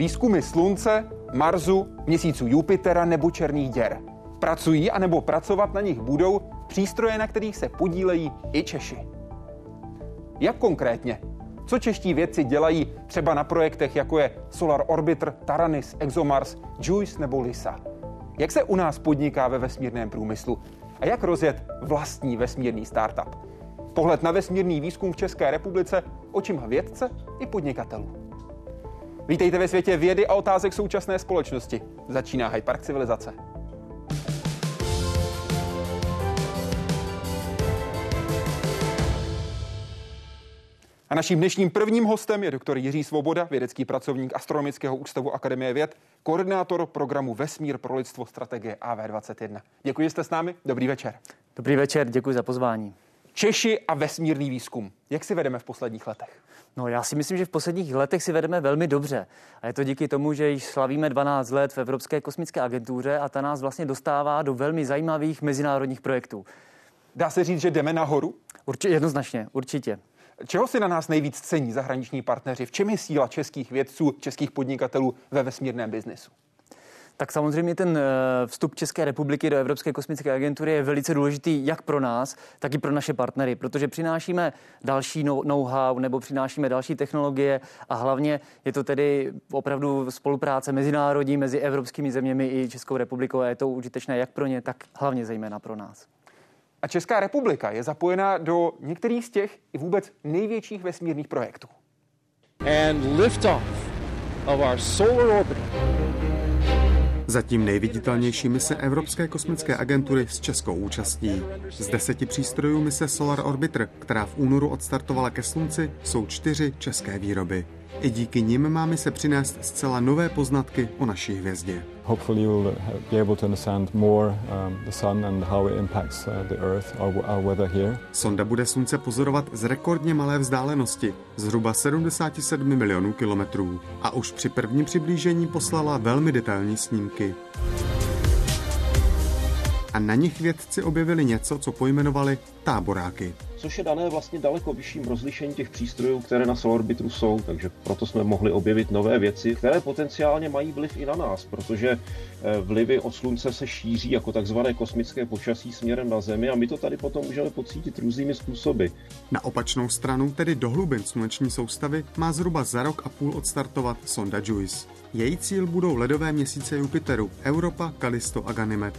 výzkumy Slunce, Marsu, měsíců Jupitera nebo černých děr. Pracují anebo pracovat na nich budou přístroje, na kterých se podílejí i Češi. Jak konkrétně? Co čeští vědci dělají třeba na projektech, jako je Solar Orbiter, Taranis, ExoMars, JUICE nebo LISA? Jak se u nás podniká ve vesmírném průmyslu? A jak rozjet vlastní vesmírný startup? Pohled na vesmírný výzkum v České republice očima vědce i podnikatelů. Vítejte ve světě vědy a otázek současné společnosti. Začíná Hyde Park civilizace. A naším dnešním prvním hostem je doktor Jiří Svoboda, vědecký pracovník Astronomického ústavu Akademie věd, koordinátor programu Vesmír pro lidstvo strategie AV21. Děkuji, že jste s námi. Dobrý večer. Dobrý večer, děkuji za pozvání. Češi a vesmírný výzkum. Jak si vedeme v posledních letech? No já si myslím, že v posledních letech si vedeme velmi dobře. A je to díky tomu, že již slavíme 12 let v Evropské kosmické agentuře a ta nás vlastně dostává do velmi zajímavých mezinárodních projektů. Dá se říct, že jdeme nahoru? Určitě, jednoznačně, určitě. Čeho si na nás nejvíc cení zahraniční partneři? V čem je síla českých vědců, českých podnikatelů ve vesmírném biznesu? Tak samozřejmě ten eh, vstup České republiky do Evropské kosmické agentury je velice důležitý jak pro nás, tak i pro naše partnery, protože přinášíme další know-how nebo přinášíme další technologie a hlavně je to tedy opravdu spolupráce mezinárodní mezi evropskými zeměmi i Českou republikou a je to užitečné jak pro ně, tak hlavně zejména pro nás. A Česká republika je zapojená do některých z těch i vůbec největších vesmírných projektů. And lift off of our solar orbiter Zatím nejviditelnější mise Evropské kosmické agentury s českou účastí. Z deseti přístrojů mise Solar Orbiter, která v únoru odstartovala ke Slunci, jsou čtyři české výroby. I díky nim máme se přinést zcela nové poznatky o naší hvězdě. Hopefully you will be able to understand more um, the sun and how it impacts uh, the earth, our weather here. Sonda bude slunce pozorovat z rekordně malé vzdálenosti, zhruba 77 milionů kilometrů. A už při prvním přiblížení poslala velmi detailní snímky a na nich vědci objevili něco, co pojmenovali táboráky. Což je dané vlastně daleko vyšším rozlišení těch přístrojů, které na Solarbitru jsou, takže proto jsme mohli objevit nové věci, které potenciálně mají vliv i na nás, protože eh, vlivy od slunce se šíří jako takzvané kosmické počasí směrem na Zemi a my to tady potom můžeme pocítit různými způsoby. Na opačnou stranu, tedy do hlubin sluneční soustavy, má zhruba za rok a půl odstartovat sonda JUICE. Její cíl budou ledové měsíce Jupiteru, Europa, Kalisto a Ganymed.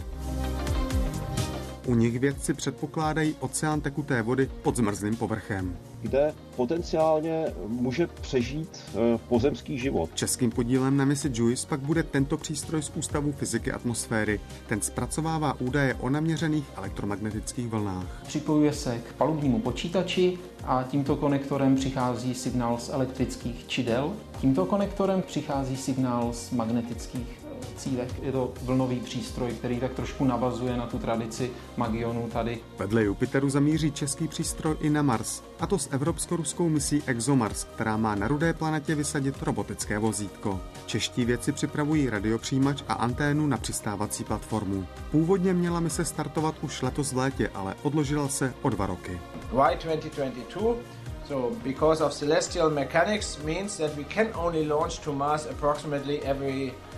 U nich vědci předpokládají oceán tekuté vody pod zmrzlým povrchem. Kde potenciálně může přežít eh, pozemský život. Českým podílem na misi JUICE pak bude tento přístroj z Ústavu fyziky atmosféry. Ten zpracovává údaje o naměřených elektromagnetických vlnách. Připojuje se k palubnímu počítači a tímto konektorem přichází signál z elektrických čidel. Tímto konektorem přichází signál z magnetických cílech. Je to vlnový přístroj, který tak trošku navazuje na tu tradici Magionu tady. Vedle Jupiteru zamíří český přístroj i na Mars, a to s evropsko-ruskou misí ExoMars, která má na rudé planetě vysadit robotické vozítko. Čeští vědci připravují radiopřijímač a anténu na přistávací platformu. Původně měla mise startovat už letos v létě, ale odložila se o dva roky. Why 2022? So, because of celestial mechanics means that we can only launch to Mars approximately every 26 months.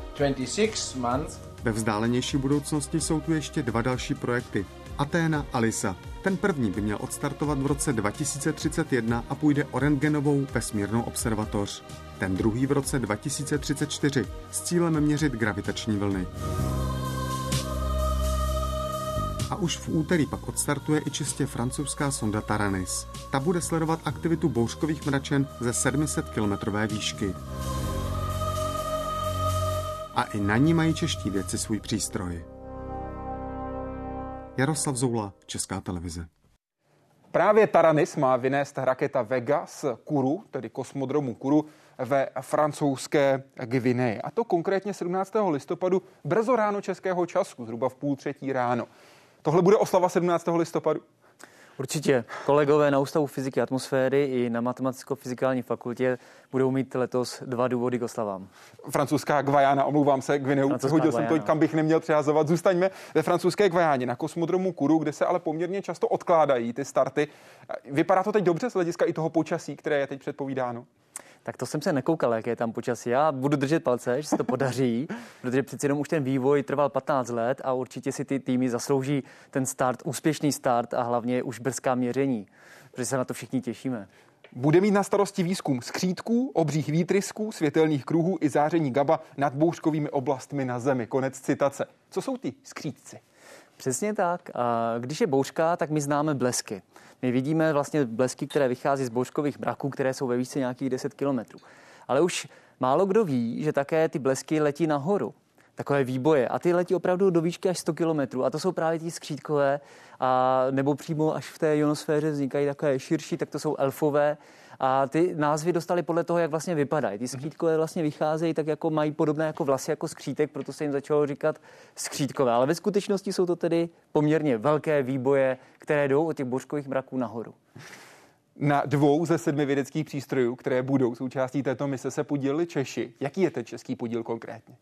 Ve vzdálenější budoucnosti jsou tu ještě dva další projekty. Athena a Lisa. Ten první by měl odstartovat v roce 2031 a půjde o rentgenovou vesmírnou observatoř. Ten druhý v roce 2034 s cílem měřit gravitační vlny. A už v úterý pak odstartuje i čistě francouzská sonda Taranis. Ta bude sledovat aktivitu bouřkových mračen ze 700 kilometrové výšky a i na ní mají čeští věci svůj přístroj. Jaroslav Zoula, Česká televize. Právě Taranis má vynést raketa Vega z Kuru, tedy kosmodromu Kuru, ve francouzské Gvineji. A to konkrétně 17. listopadu, brzo ráno českého času, zhruba v půl třetí ráno. Tohle bude oslava 17. listopadu? Určitě. Kolegové na Ústavu fyziky atmosféry i na Matematicko-fyzikální fakultě budou mít letos dva důvody k oslavám. Francouzská Gvajana, omlouvám se, Gvineu, hodil jsem to, kam bych neměl přihazovat. Zůstaňme ve francouzské Gvajáně na kosmodromu Kuru, kde se ale poměrně často odkládají ty starty. Vypadá to teď dobře z hlediska i toho počasí, které je teď předpovídáno? Tak to jsem se nekoukal, jak je tam počasí. Já budu držet palce, že se to podaří, protože přeci jenom už ten vývoj trval 15 let a určitě si ty týmy zaslouží ten start, úspěšný start a hlavně už brzká měření, protože se na to všichni těšíme. Bude mít na starosti výzkum skřítků, obřích výtrysků, světelných kruhů i záření GABA nad bouřkovými oblastmi na Zemi. Konec citace. Co jsou ty skřítci? Přesně tak. Když je bouřka, tak my známe blesky. My vidíme vlastně blesky, které vychází z bouřkových mraků, které jsou ve výšce nějakých 10 kilometrů. Ale už málo kdo ví, že také ty blesky letí nahoru takové výboje. A ty letí opravdu do výšky až 100 kilometrů. A to jsou právě ty skřítkové, a nebo přímo až v té ionosféře vznikají takové širší, tak to jsou elfové. A ty názvy dostali podle toho, jak vlastně vypadají. Ty skřítkové vlastně vycházejí tak jako mají podobné jako vlasy jako skřítek, proto se jim začalo říkat skřítkové. Ale ve skutečnosti jsou to tedy poměrně velké výboje, které jdou od těch božkových mraků nahoru. Na dvou ze sedmi vědeckých přístrojů, které budou součástí této mise, se podíleli Češi. Jaký je ten český podíl konkrétně?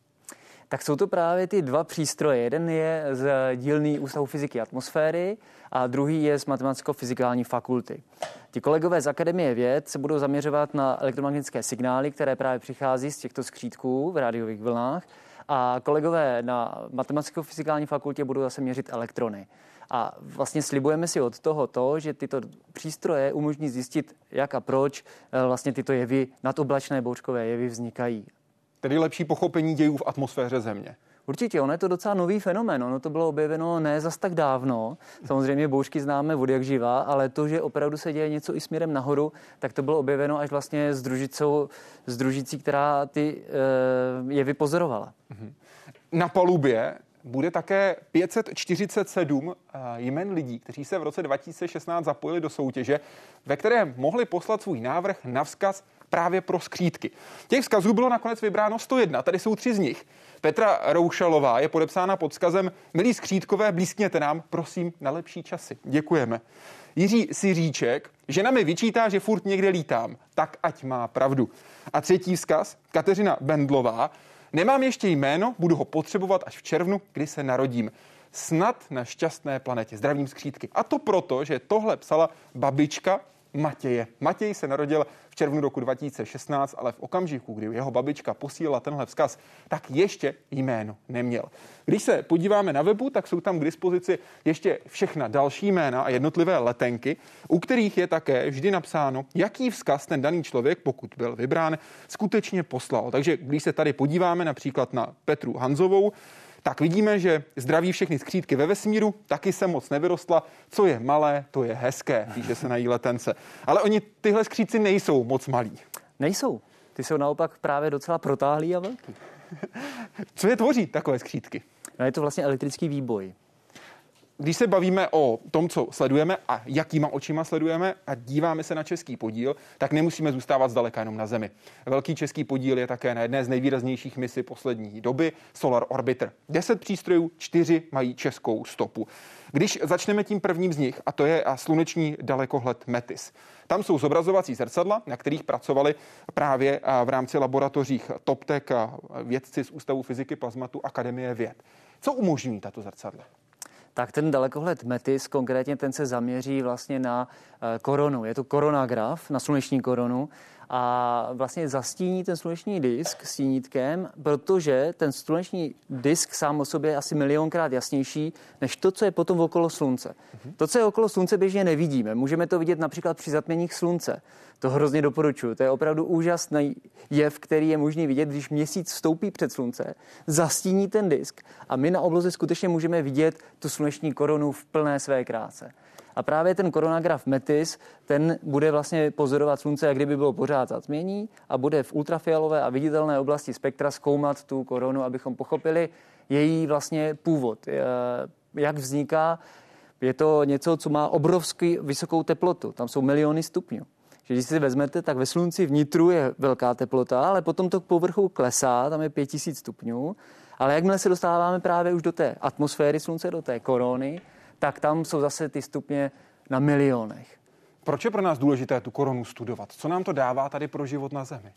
Tak jsou to právě ty dva přístroje. Jeden je z dílný Ústavu fyziky atmosféry a druhý je z matematicko-fyzikální fakulty. Ti kolegové z Akademie věd se budou zaměřovat na elektromagnetické signály, které právě přichází z těchto skřítků v rádiových vlnách a kolegové na matematicko-fyzikální fakultě budou zase měřit elektrony. A vlastně slibujeme si od toho to, že tyto přístroje umožní zjistit, jak a proč eh, vlastně tyto jevy, nadoblačné bouřkové jevy vznikají tedy lepší pochopení dějů v atmosféře Země. Určitě, ono je to docela nový fenomén. Ono to bylo objeveno ne zas tak dávno. Samozřejmě bouřky známe od jak živá, ale to, že opravdu se děje něco i směrem nahoru, tak to bylo objeveno až vlastně s, družicou, s družicí, která ty e, je vypozorovala. Mhm. Na palubě bude také 547 eh, jmen lidí, kteří se v roce 2016 zapojili do soutěže, ve které mohli poslat svůj návrh na vzkaz právě pro skřítky. Těch vzkazů bylo nakonec vybráno 101, tady jsou tři z nich. Petra Roušalová je podepsána pod vzkazem Milí skřítkové, blízkněte nám, prosím, na lepší časy. Děkujeme. Jiří Siříček, žena mi vyčítá, že furt někde lítám, tak ať má pravdu. A třetí vzkaz, Kateřina Bendlová, nemám ještě jméno, budu ho potřebovat až v červnu, kdy se narodím snad na šťastné planetě. Zdravím skřítky. A to proto, že tohle psala babička Matěje. Matěj se narodil v červnu roku 2016, ale v okamžiku, kdy jeho babička posílala tenhle vzkaz, tak ještě jméno neměl. Když se podíváme na webu, tak jsou tam k dispozici ještě všechna další jména a jednotlivé letenky, u kterých je také vždy napsáno, jaký vzkaz ten daný člověk, pokud byl vybrán, skutečně poslal. Takže když se tady podíváme například na Petru Hanzovou, tak vidíme, že zdraví všechny skřídky ve vesmíru, taky se moc nevyrostla. Co je malé, to je hezké, píše se na jí letence. Ale oni tyhle skřídci nejsou moc malí. Nejsou. Ty jsou naopak právě docela protáhlý a velký. Co je tvoří takové skřídky? No je to vlastně elektrický výboj když se bavíme o tom, co sledujeme a jakýma očima sledujeme a díváme se na český podíl, tak nemusíme zůstávat zdaleka jenom na Zemi. Velký český podíl je také na jedné z nejvýraznějších misí poslední doby, Solar Orbiter. Deset přístrojů, čtyři mají českou stopu. Když začneme tím prvním z nich, a to je sluneční dalekohled METIS, tam jsou zobrazovací zrcadla, na kterých pracovali právě v rámci laboratořích TopTech a vědci z Ústavu fyziky plazmatu Akademie věd. Co umožňují tato zrcadla? Tak ten dalekohled METIS, konkrétně ten se zaměří vlastně na eh, koronu. Je to koronagraf, na sluneční korunu a vlastně zastíní ten sluneční disk stínítkem, protože ten sluneční disk sám o sobě je asi milionkrát jasnější než to, co je potom okolo slunce. Mhm. To, co je okolo slunce, běžně nevidíme. Můžeme to vidět například při zatměních slunce. To hrozně doporučuji. To je opravdu úžasný jev, který je možný vidět, když měsíc vstoupí před slunce, zastíní ten disk a my na obloze skutečně můžeme vidět tu sluneční korunu v plné své kráse. A právě ten koronagraf METIS, ten bude vlastně pozorovat slunce, jak kdyby bylo pořád zatmění a bude v ultrafialové a viditelné oblasti spektra zkoumat tu koronu, abychom pochopili její vlastně původ, jak vzniká. Je to něco, co má obrovský vysokou teplotu. Tam jsou miliony stupňů. Že když si vezmete, tak ve slunci vnitru je velká teplota, ale potom to k povrchu klesá, tam je 5000 stupňů. Ale jakmile se dostáváme právě už do té atmosféry slunce, do té korony, tak tam jsou zase ty stupně na milionech. Proč je pro nás důležité tu koronu studovat? Co nám to dává tady pro život na Zemi?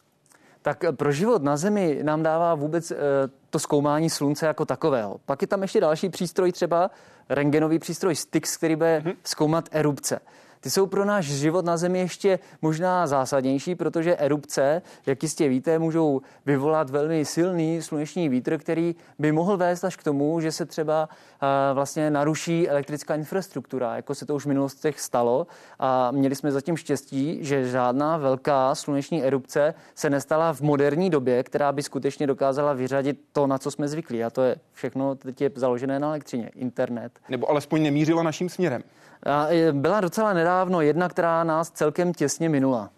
Tak eh, pro život na Zemi nám dává vůbec e, to zkoumání slunce jako takového. Pak je tam ještě další přístroj, třeba rengenový přístroj Styx, který bude mm-hmm. zkoumat erupce. Ty jsou pro náš život na Zemi ještě možná zásadnější, protože erupce, jak jistě víte, můžou vyvolat velmi silný sluneční vítr, který by mohl vést až k tomu, že se třeba vlastně naruší elektrická infrastruktura, jako se to už v minulostech stalo. A měli jsme zatím štěstí, že žádná velká sluneční erupce se nestala v moderní době, která by skutečně dokázala vyřadit to, na co jsme zvyklí. A to je všechno teď je založené na elektřině, internet. Nebo alespoň nemířila naším směrem. A byla docela nedávno jedna, která nás celkem těsně minula.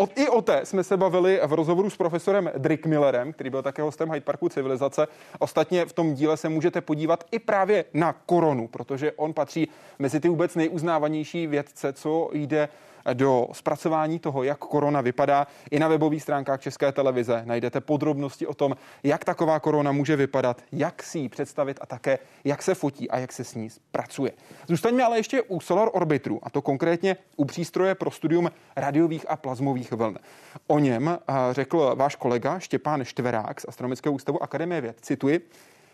O, I o té jsme se bavili v rozhovoru s profesorem Drick Millerem, který byl také hostem Hyde Parku civilizace. Ostatně v tom díle se můžete podívat i právě na koronu, protože on patří mezi ty vůbec nejuznávanější vědce, co jde do zpracování toho, jak korona vypadá. I na webových stránkách České televize najdete podrobnosti o tom, jak taková korona může vypadat, jak si ji představit a také jak se fotí a jak se s ní pracuje. Zůstaňme ale ještě u Solar Orbitru, a to konkrétně u přístroje pro studium radiových a plazmových vln. O něm eh, řekl váš kolega Štěpán Štverák z Astronomického ústavu Akademie věd. Cituji,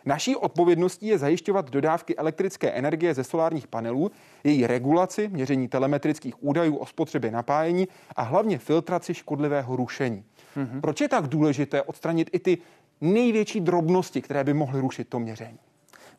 Naší odpovědností je zajišťovat dodávky elektrické energie ze solárních panelů, její regulaci, měření telemetrických údajů o spotřebě napájení a hlavně filtraci škodlivého rušení. Mm-hmm. Proč je tak důležité odstranit i ty největší drobnosti, které by mohly rušit to měření?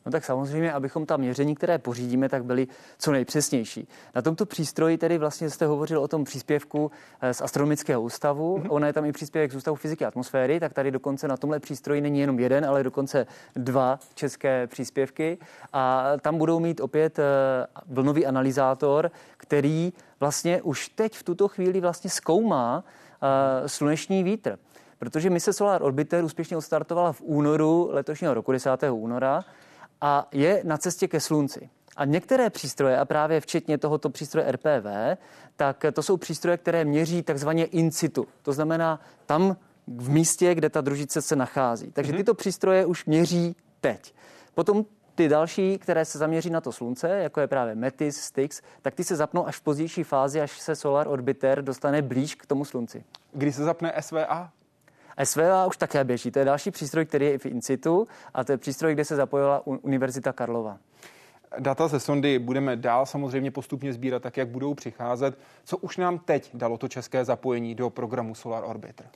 No tak samozřejmě, abychom ta měření, které pořídíme, tak byly co nejpřesnější. Na tomto přístroji tedy vlastně jste hovořil o tom příspěvku eh, z astronomického ústavu. Mm-hmm. Ono je tam i příspěvek z ústavu fyziky a atmosféry, tak tady dokonce na tomhle přístroji není jenom jeden, ale dokonce dva české příspěvky. A tam budou mít opět eh, vlnový analyzátor, který vlastně už teď v tuto chvíli vlastně zkoumá uh, sluneční vítr. Protože mise Solar Orbiter úspěšně odstartovala v únoru letošního roku, 10. února a je na cestě ke slunci. A některé přístroje, a právě včetně tohoto přístroje RPV, tak to jsou přístroje, které měří takzvaně in situ. To znamená tam v místě, kde ta družice se nachází. Takže mhm. tyto přístroje už měří teď. Potom ty další, které se zaměří na to slunce, jako je právě METIS, STIX, tak ty se zapnou až v pozdější fázi, až se Solar Orbiter dostane blíž k tomu slunci. Kdy se zapne SVA? SVA už také běží. To je další přístroj, který je i v Incitu a to je přístroj, kde se zapojila Univerzita Karlova. Data ze sondy budeme dál samozřejmě postupně sbírat tak, jak budou přicházet. Co už nám teď dalo to české zapojení do programu Solar Orbiter?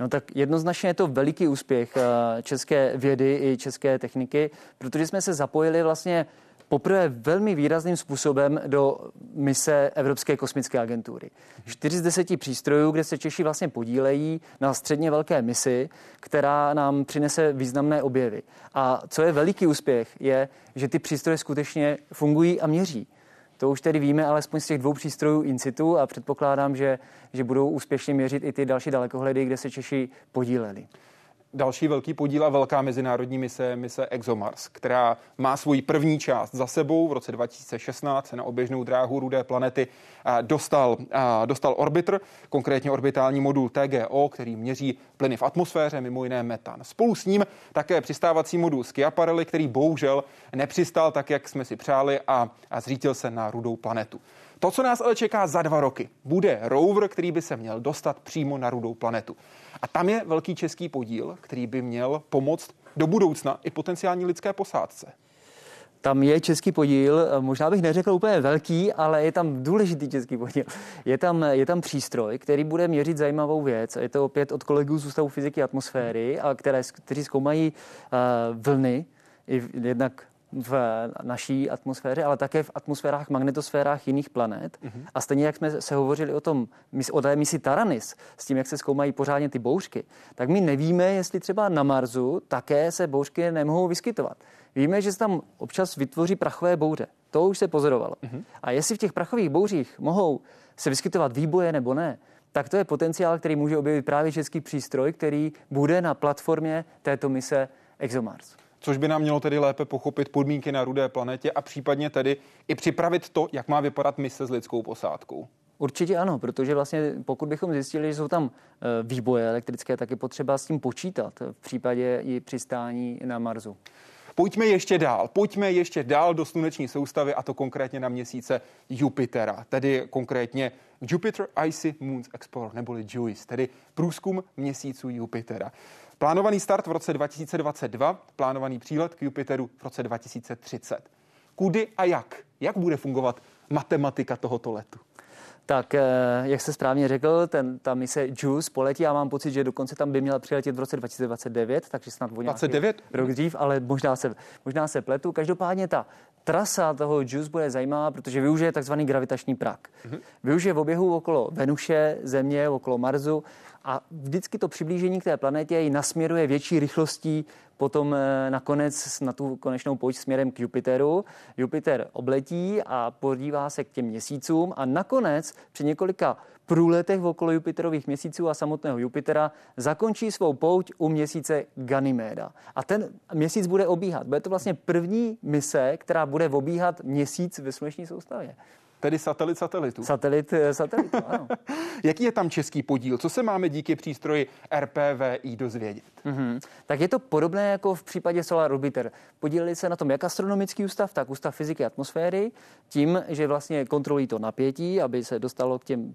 No tak jednoznačně je to veliký úspěch eh, české vědy i české techniky, protože jsme se zapojili vlastně poprvé velmi výrazným způsobem do mise Evropské kosmické agentury. Čtyři z deseti přístrojů, kde se Češi vlastně podílejí na středně velké misi, která nám přinese významné objevy. A co je veliký úspěch, je, že ty přístroje skutečně fungují a měří. To už tedy víme alespoň z těch dvou přístrojů in situ a předpokládám, že, že budou úspěšně měřit i ty další dalekohledy, kde se Češi podíleli. Další velký podíl a velká mezinárodní mise, mise ExoMars, která má svoji první část za sebou. V roce 2016 se na oběžnou dráhu rudé planety dostal, dostal orbiter, konkrétně orbitální modul TGO, který měří plyny v atmosféře, mimo jiné metan. Spolu s ním také přistávací modul Schiaparelli, který bohužel nepřistál tak, jak jsme si přáli a, a zřítil se na rudou planetu. To, co nás ale čeká za dva roky, bude rover, který by se měl dostat přímo na rudou planetu. A tam je velký český podíl, který by měl pomoct do budoucna i potenciální lidské posádce. Tam je český podíl, možná bych neřekl úplně velký, ale je tam důležitý český podíl. Je tam, je tam přístroj, který bude měřit zajímavou věc. Je to opět od kolegů z Ústavu fyziky atmosféry, a které, kteří zkoumají uh, vlny, jednak v naší atmosféře, ale také v atmosférách, magnetosférách jiných planet. Mm-hmm. A stejně jak jsme se hovořili o tom, o té misi Taranis, s tím, jak se zkoumají pořádně ty bouřky, tak my nevíme, jestli třeba na Marsu také se bouřky nemohou vyskytovat. Víme, že se tam občas vytvoří prachové bouře. To už se pozorovalo. Mm-hmm. A jestli v těch prachových bouřích mohou se vyskytovat výboje nebo ne, tak to je potenciál, který může objevit právě český přístroj, který bude na platformě této mise ExoMars což by nám mělo tedy lépe pochopit podmínky na rudé planetě a případně tedy i připravit to, jak má vypadat mise s lidskou posádkou. Určitě ano, protože vlastně pokud bychom zjistili, že jsou tam e, výboje elektrické, tak je potřeba s tím počítat v případě i přistání na Marsu. Pojďme ještě dál. Pojďme ještě dál do sluneční soustavy a to konkrétně na měsíce Jupitera, tedy konkrétně Jupiter Icy Moons Explorer, neboli JUICE, tedy průzkum měsíců Jupitera. Plánovaný start v roce 2022, plánovaný přílet k Jupiteru v roce 2030. Kudy a jak? Jak bude fungovat matematika tohoto letu? Tak, eh, jak jste správně řekl, ten, ta mise JUICE poletí, já mám pocit, že dokonce tam by měla přiletět v roce 2029, takže snad o 29? rok dřív, ale možná se, možná se pletu. Každopádně ta trasa toho JUICE bude zajímavá, protože využije takzvaný gravitační prak. Mm-hmm. Využije v oběhu okolo Venuše, Země, okolo Marsu a vždycky to přiblížení k té planetě ji nasměruje větší rychlostí potom eh, nakonec na tu konečnou pouť směrem k Jupiteru. Jupiter obletí a podívá se k těm měsícům a nakonec při několika průletech okolo Jupiterových měsíců a samotného Jupitera zakončí svou pouť u měsíce Ganymeda. A ten měsíc bude obíhat. Bude to vlastně první mise, která bude obíhat měsíc ve sluneční soustavě. Tedy satelit satelitu. Satelit eh, satelitu, ano. Jaký je tam český podíl? Co se máme díky přístroji RPVI dozvědět? Mm-hmm. Tak je to podobné jako v případě Solar Orbiter. Podíleli se na tom jak astronomický ústav, tak ústav fyziky atmosféry, tím, že vlastně kontrolují to napětí, aby se dostalo k těm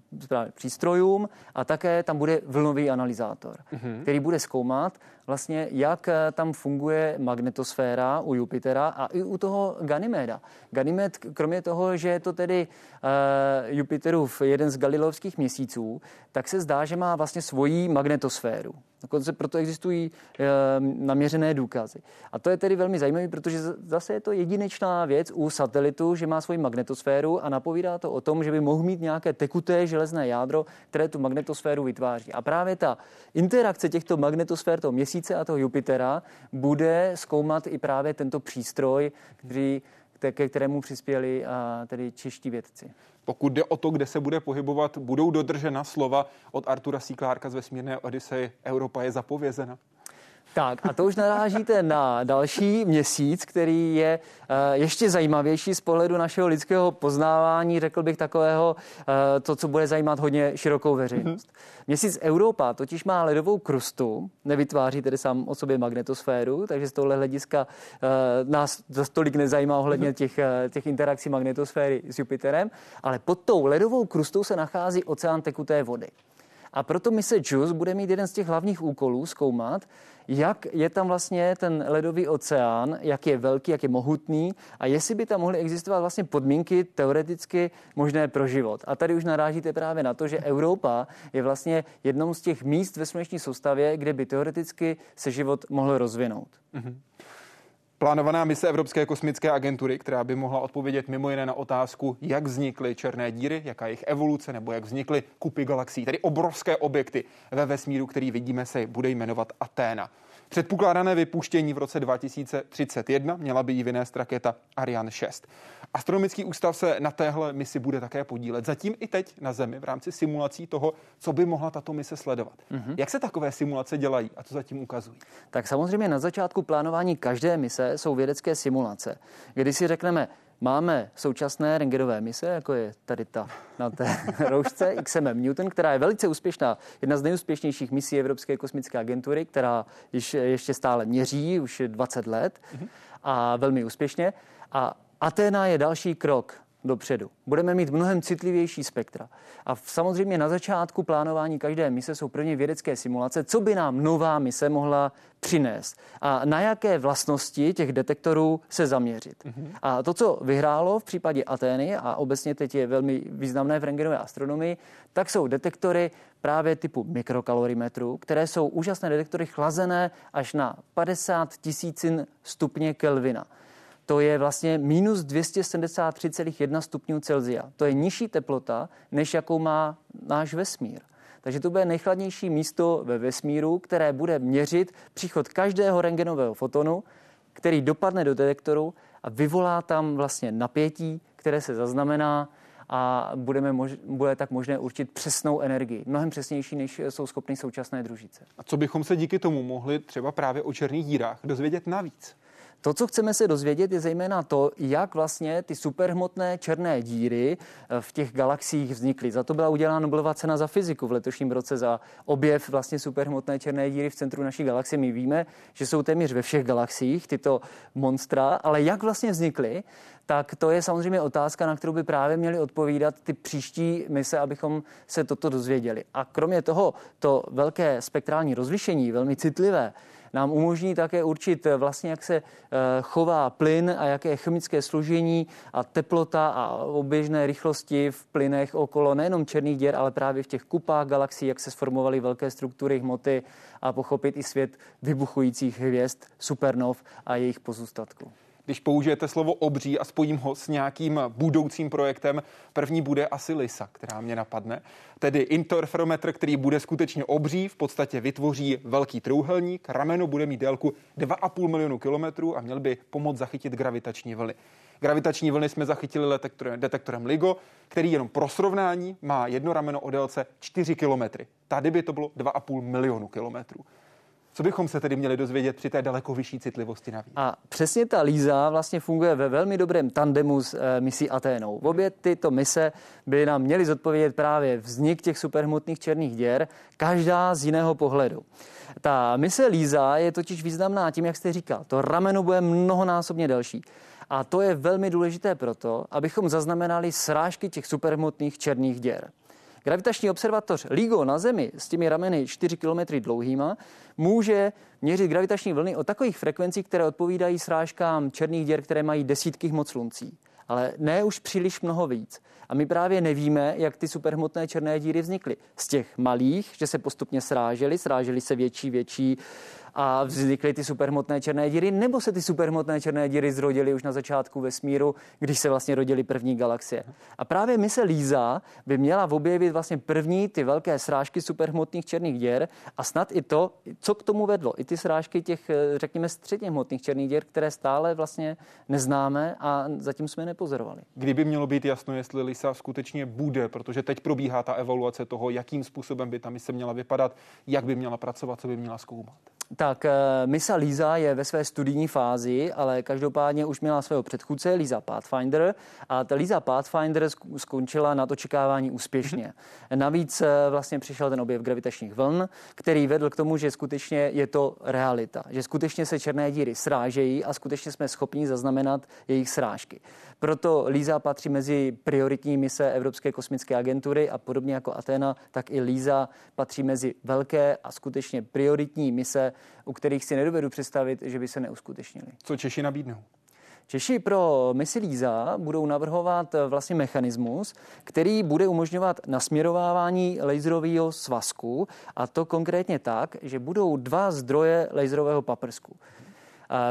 přístrojům a také tam bude vlnový analyzátor, mm-hmm. který bude zkoumat vlastně, jak eh, tam funguje magnetosféra u Jupitera a i u toho Ganymeda. Ganymed, kromě toho, že je to tedy uh, Jupiterův jeden z galileovských měsíců, tak se zdá, že má vlastně svoji magnetosféru. Dokonce proto existují e, naměřené důkazy. A to je tedy velmi zajímavé, protože zase je to jedinečná věc u satelitu, že má svoji magnetosféru a napovídá to o tom, že by mohl mít nějaké tekuté železné jádro, které tu magnetosféru vytváří. A právě ta interakce těchto magnetosfér, toho a toho Jupitera, bude zkoumat i právě tento přístroj, který ke kterému přispěli a tedy čeští vědci. Pokud jde o to, kde se bude pohybovat, budou dodržena slova od Artura Síklárka z vesmírné Odyssey Evropa je zapovězena? Tak a to už narážíte na další měsíc, který je uh, ještě zajímavější z pohledu našeho lidského poznávání, řekl bych takového, uh, to, co bude zajímat hodně širokou veřejnost. Mm-hmm. Měsíc Europa totiž má ledovou krustu, nevytváří tedy sám o sobě magnetosféru, takže z tohle hlediska uh, nás za tolik nezajímá ohledně mm-hmm. těch, těch interakcí magnetosféry s Jupiterem, ale pod tou ledovou krustou se nachází oceán tekuté vody. A proto mise JUICE bude mít jeden z těch hlavních úkolů zkoumat, jak je tam vlastně ten ledový oceán, jak je velký, jak je mohutný a jestli by tam mohly existovat vlastně podmínky teoreticky možné pro život. A tady už narážíte právě na to, že Evropa je vlastně jednou z těch míst ve sluneční soustavě, kde by teoreticky se život mohl rozvinout. Mm-hmm. Plánovaná mise Evropské kosmické agentury, která by mohla odpovědět mimo jiné na otázku, jak vznikly černé díry, jaká je jejich evoluce, nebo jak vznikly kupy galaxií, tedy obrovské objekty ve vesmíru, který vidíme, se bude jmenovat Aténa. Předpokládané vypuštění v roce 2031 měla by jí vynést raketa Ariane 6. Astronomický ústav se na téhle misi bude také podílet. Zatím i teď na Zemi v rámci simulací toho, co by mohla tato mise sledovat. Mm-hmm. Jak se takové simulace dělají a co zatím ukazují? Tak samozřejmě na začátku plánování každé mise jsou vědecké simulace, kdy si řekneme, Máme současné rengenové mise, jako je tady ta na té roušce XMM Newton, která je velice úspěšná, jedna z nejúspěšnějších misí Evropské kosmické agentury, která již ještě stále měří, už 20 let a velmi úspěšně. A Athena je další krok dopředu. Budeme mít mnohem citlivější spektra. A samozřejmě na začátku plánování každé mise jsou prvně vědecké simulace, co by nám nová mise mohla přinést a na jaké vlastnosti těch detektorů se zaměřit. Mm-hmm. A to, co vyhrálo v případě Atény a obecně teď je velmi významné v rengenové astronomii, tak jsou detektory právě typu mikrokalorimetru, které jsou úžasné detektory chlazené až na 50 tisícin stupně Kelvina to je vlastně minus 273,1 stupňů Celzia. To je nižší teplota, než jakou má náš vesmír. Takže to bude nejchladnější místo ve vesmíru, které bude měřit příchod každého rengenového fotonu, který dopadne do detektoru a vyvolá tam vlastně napětí, které se zaznamená a budeme mož, bude tak možné určit přesnou energii. Mnohem přesnější, než jsou schopny současné družice. A co bychom se díky tomu mohli třeba právě o černých dírách dozvědět navíc? To, co chceme se dozvědět, je zejména to, jak vlastně ty superhmotné černé díry eh, v těch galaxiích vznikly. Za to byla udělána Nobelová cena za fyziku v letošním roce za objev vlastně superhmotné černé díry v centru naší galaxie. My víme, že jsou téměř ve všech galaxiích tyto monstra, ale jak vlastně vznikly, tak to je samozřejmě otázka, na kterou by právě měly odpovídat ty příští mise, abychom se toto dozvěděli. A kromě toho, to velké spektrální rozlišení, velmi citlivé, nám umožní také určit vlastně, jak se chová plyn a jaké chemické složení a teplota a oběžné rychlosti v plynech okolo nejenom černých děr, ale právě v těch kupách galaxií, jak se sformovaly velké struktury hmoty a pochopit i svět vybuchujících hvězd, supernov a jejich pozůstatků. Když použijete slovo obří a spojím ho s nějakým budoucím projektem, první bude asi LISA, která mě napadne. Tedy interferometr, který bude skutečně obří, v podstatě vytvoří velký trouhelník, rameno bude mít délku 2,5 milionu kilometrů a měl by pomoct zachytit gravitační vlny. Gravitační vlny jsme zachytili detektorem LIGO, který jenom pro srovnání má jedno rameno o délce 4 kilometry. Tady by to bylo 2,5 milionu kilometrů. Co bychom se tedy měli dozvědět při té daleko vyšší citlivosti navíc? A přesně ta Líza vlastně funguje ve velmi dobrém tandemu s e, misí Aténou. V obě tyto mise by nám měly zodpovědět právě vznik těch superhmotných černých děr, každá z jiného pohledu. Ta mise Líza je totiž významná tím, jak jste říkal. To rameno bude mnohonásobně delší. A to je velmi důležité proto, abychom zaznamenali srážky těch superhmotných černých děr. Gravitační observatoř LIGO na Zemi s těmi rameny 4 km dlouhýma může měřit gravitační vlny o takových frekvencích, které odpovídají srážkám černých děr, které mají desítky hmot sluncí. Ale ne už příliš mnoho víc. A my právě nevíme, jak ty superhmotné černé díry vznikly. Z těch malých, že se postupně srážely, srážely se větší, větší a vznikly ty superhmotné černé díry, nebo se ty superhmotné černé díry zrodily už na začátku vesmíru, když se vlastně rodily první galaxie. A právě mise Líza by měla objevit vlastně první ty velké srážky superhmotných černých děr a snad i to, co k tomu vedlo, i ty srážky těch, eh, řekněme, středně hmotných černých děr, které stále vlastně neznáme a zatím jsme nepozorovali. Kdyby mělo být jasno, jestli Lisa skutečně bude, protože teď probíhá ta evaluace toho, jakým způsobem by ta mise měla vypadat, jak by měla pracovat, co by měla zkoumat. Tak eh, misa Líza je ve své studijní fázi, ale každopádně už měla svého předchůdce Líza Pathfinder a ta Líza Pathfinder skončila na očekávání úspěšně. Navíc eh, vlastně přišel ten objev gravitačních vln, který vedl k tomu, že skutečně je to realita, že skutečně se černé díry srážejí a skutečně jsme schopni zaznamenat jejich srážky. Proto Líza patří mezi prioritní mise Evropské kosmické agentury a podobně jako Athena, tak i Líza patří mezi velké a skutečně prioritní mise, u kterých si nedovedu představit, že by se neuskutečnili. Co Češi nabídnou? Češi pro misi Líza budou navrhovat vlastně mechanismus, který bude umožňovat nasměrovávání laserového svazku a to konkrétně tak, že budou dva zdroje laserového paprsku.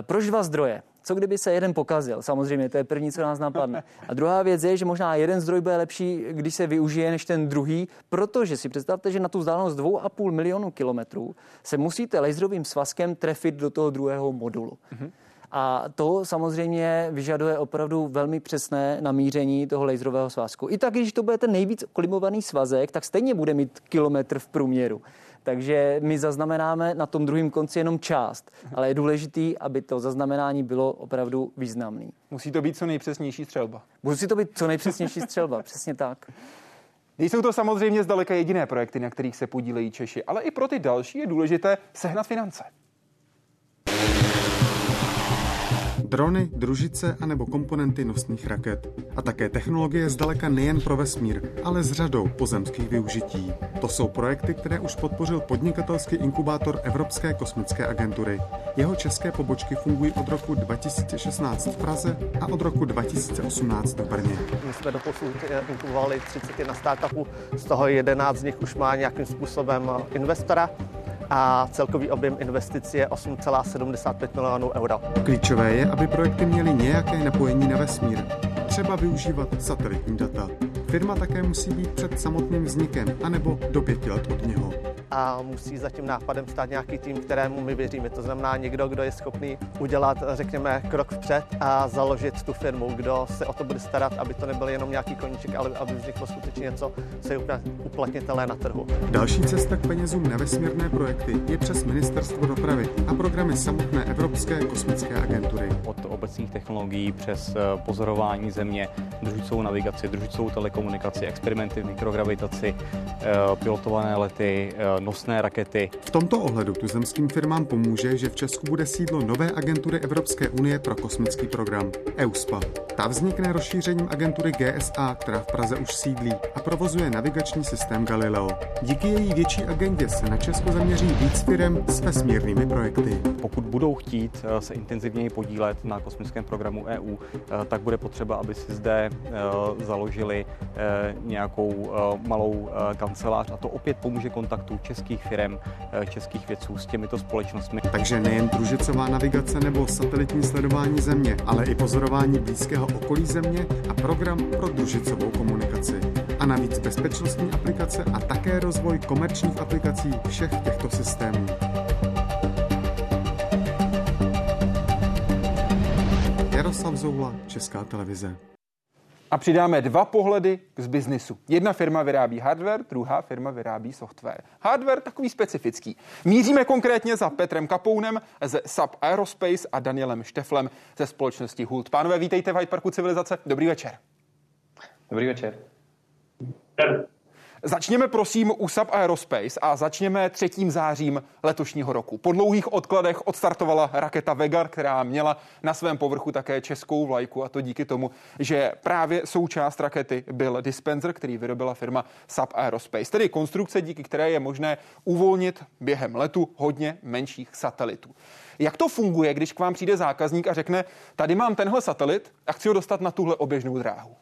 Proč dva zdroje? Co kdyby se jeden pokazil? Samozřejmě, to je první, co nás napadne. A druhá věc je, že možná jeden zdroj bude lepší, když se využije, než ten druhý, protože si představte, že na tu vzdálenost 2,5 milionu kilometrů se musíte laserovým svazkem trefit do toho druhého modulu. Mm-hmm. A to samozřejmě vyžaduje opravdu velmi přesné namíření toho laserového svazku. I tak, když to bude ten nejvíc kolimovaný svazek, tak stejně bude mít kilometr v průměru. Takže my zaznamenáme na tom druhém konci jenom část, ale je důležitý, aby to zaznamenání bylo opravdu významný. Musí to být co nejpřesnější střelba. Musí to být co nejpřesnější střelba, přesně tak. Nejsou to samozřejmě zdaleka jediné projekty, na kterých se podílejí Češi, ale i pro ty další je důležité sehnat finance. Drony, družice a nebo komponenty nosných raket. A také technologie zdaleka nejen pro vesmír, ale s řadou pozemských využití. To jsou projekty, které už podpořil podnikatelský inkubátor Evropské kosmické agentury. Jeho české pobočky fungují od roku 2016 v Praze a od roku 2018 v Brně. My jsme doposud inkubovali 31 startupů, z toho 11 z nich už má nějakým způsobem investora a celkový objem investic je 8,75 milionů euro. Klíčové je, aby projekty měly nějaké napojení na vesmír, třeba využívat satelitní data. Firma také musí být před samotným vznikem, anebo do pěti let od něho a musí za tím nápadem stát nějaký tým, kterému my věříme. To znamená někdo, kdo je schopný udělat, řekněme, krok vpřed a založit tu firmu, kdo se o to bude starat, aby to nebyl jenom nějaký koníček, ale aby vzniklo skutečně něco, co je uplatnitelné na trhu. Další cesta k penězům na vesmírné projekty je přes Ministerstvo dopravy a programy samotné Evropské kosmické agentury. Od obecných technologií přes pozorování země, družicovou navigaci, družicovou telekomunikaci, experimenty v mikrogravitaci, pilotované lety, nosné rakety. V tomto ohledu tuzemským firmám pomůže, že v Česku bude sídlo nové agentury Evropské unie pro kosmický program EUSPA. Ta vznikne rozšířením agentury GSA, která v Praze už sídlí a provozuje navigační systém Galileo. Díky její větší agendě se na Česko zaměří víc firm s vesmírnými projekty. Pokud budou chtít eh, se intenzivněji podílet na kosmickém programu EU, eh, tak bude potřeba, aby si zde eh, založili nějakou malou kancelář a to opět pomůže kontaktu českých firm, českých vědců s těmito společnostmi. Takže nejen družicová navigace nebo satelitní sledování Země, ale i pozorování blízkého okolí Země a program pro družicovou komunikaci. A navíc bezpečnostní aplikace a také rozvoj komerčních aplikací všech těchto systémů. Jaroslav Zoula, Česká televize. A přidáme dva pohledy z biznisu. Jedna firma vyrábí hardware, druhá firma vyrábí software. Hardware takový specifický. Míříme konkrétně za Petrem Kapounem ze SAP Aerospace a Danielem Šteflem ze společnosti Hult. Pánové, vítejte v Hyde Parku Civilizace. Dobrý večer. Dobrý večer. Začněme prosím u SAP Aerospace a začněme 3. zářím letošního roku. Po dlouhých odkladech odstartovala raketa Vega, která měla na svém povrchu také českou vlajku a to díky tomu, že právě součást rakety byl dispenser, který vyrobila firma SAP Aerospace, tedy konstrukce, díky které je možné uvolnit během letu hodně menších satelitů. Jak to funguje, když k vám přijde zákazník a řekne, tady mám tenhle satelit a chci ho dostat na tuhle oběžnou dráhu?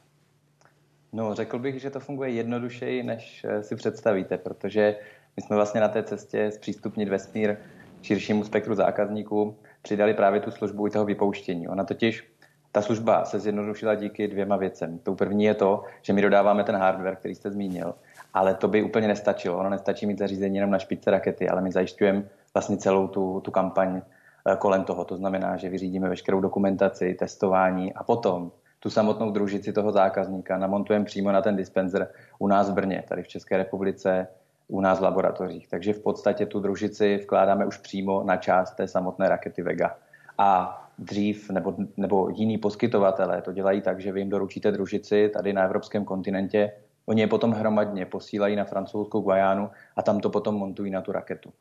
No, řekl bych, že to funguje jednodušeji, než eh, si představíte, protože my jsme vlastně na té cestě zpřístupnit vesmír širšímu spektru zákazníků přidali právě tu službu i toho vypouštění. Ona totiž, ta služba se zjednodušila díky dvěma věcem. Tou první je to, že my dodáváme ten hardware, který jste zmínil, ale to by úplně nestačilo. Ono nestačí mít zařízení jenom na špičce rakety, ale my zajišťujeme vlastně celou tu, tu kampaň eh, kolem toho. To znamená, že vyřídíme veškerou dokumentaci, testování a potom tu samotnou družici toho zákazníka namontujeme přímo na ten dispenser u nás v Brně, tady v České republice, u nás v laboratořích. Takže v podstatě tu družici vkládáme už přímo na část té samotné rakety Vega. A dřív nebo, nebo jiní poskytovatelé to dělají tak, že vy jim doručíte družici tady na evropském kontinentě, oni je potom hromadně posílají na francouzskou Guajánu a tam to potom montují na tu raketu.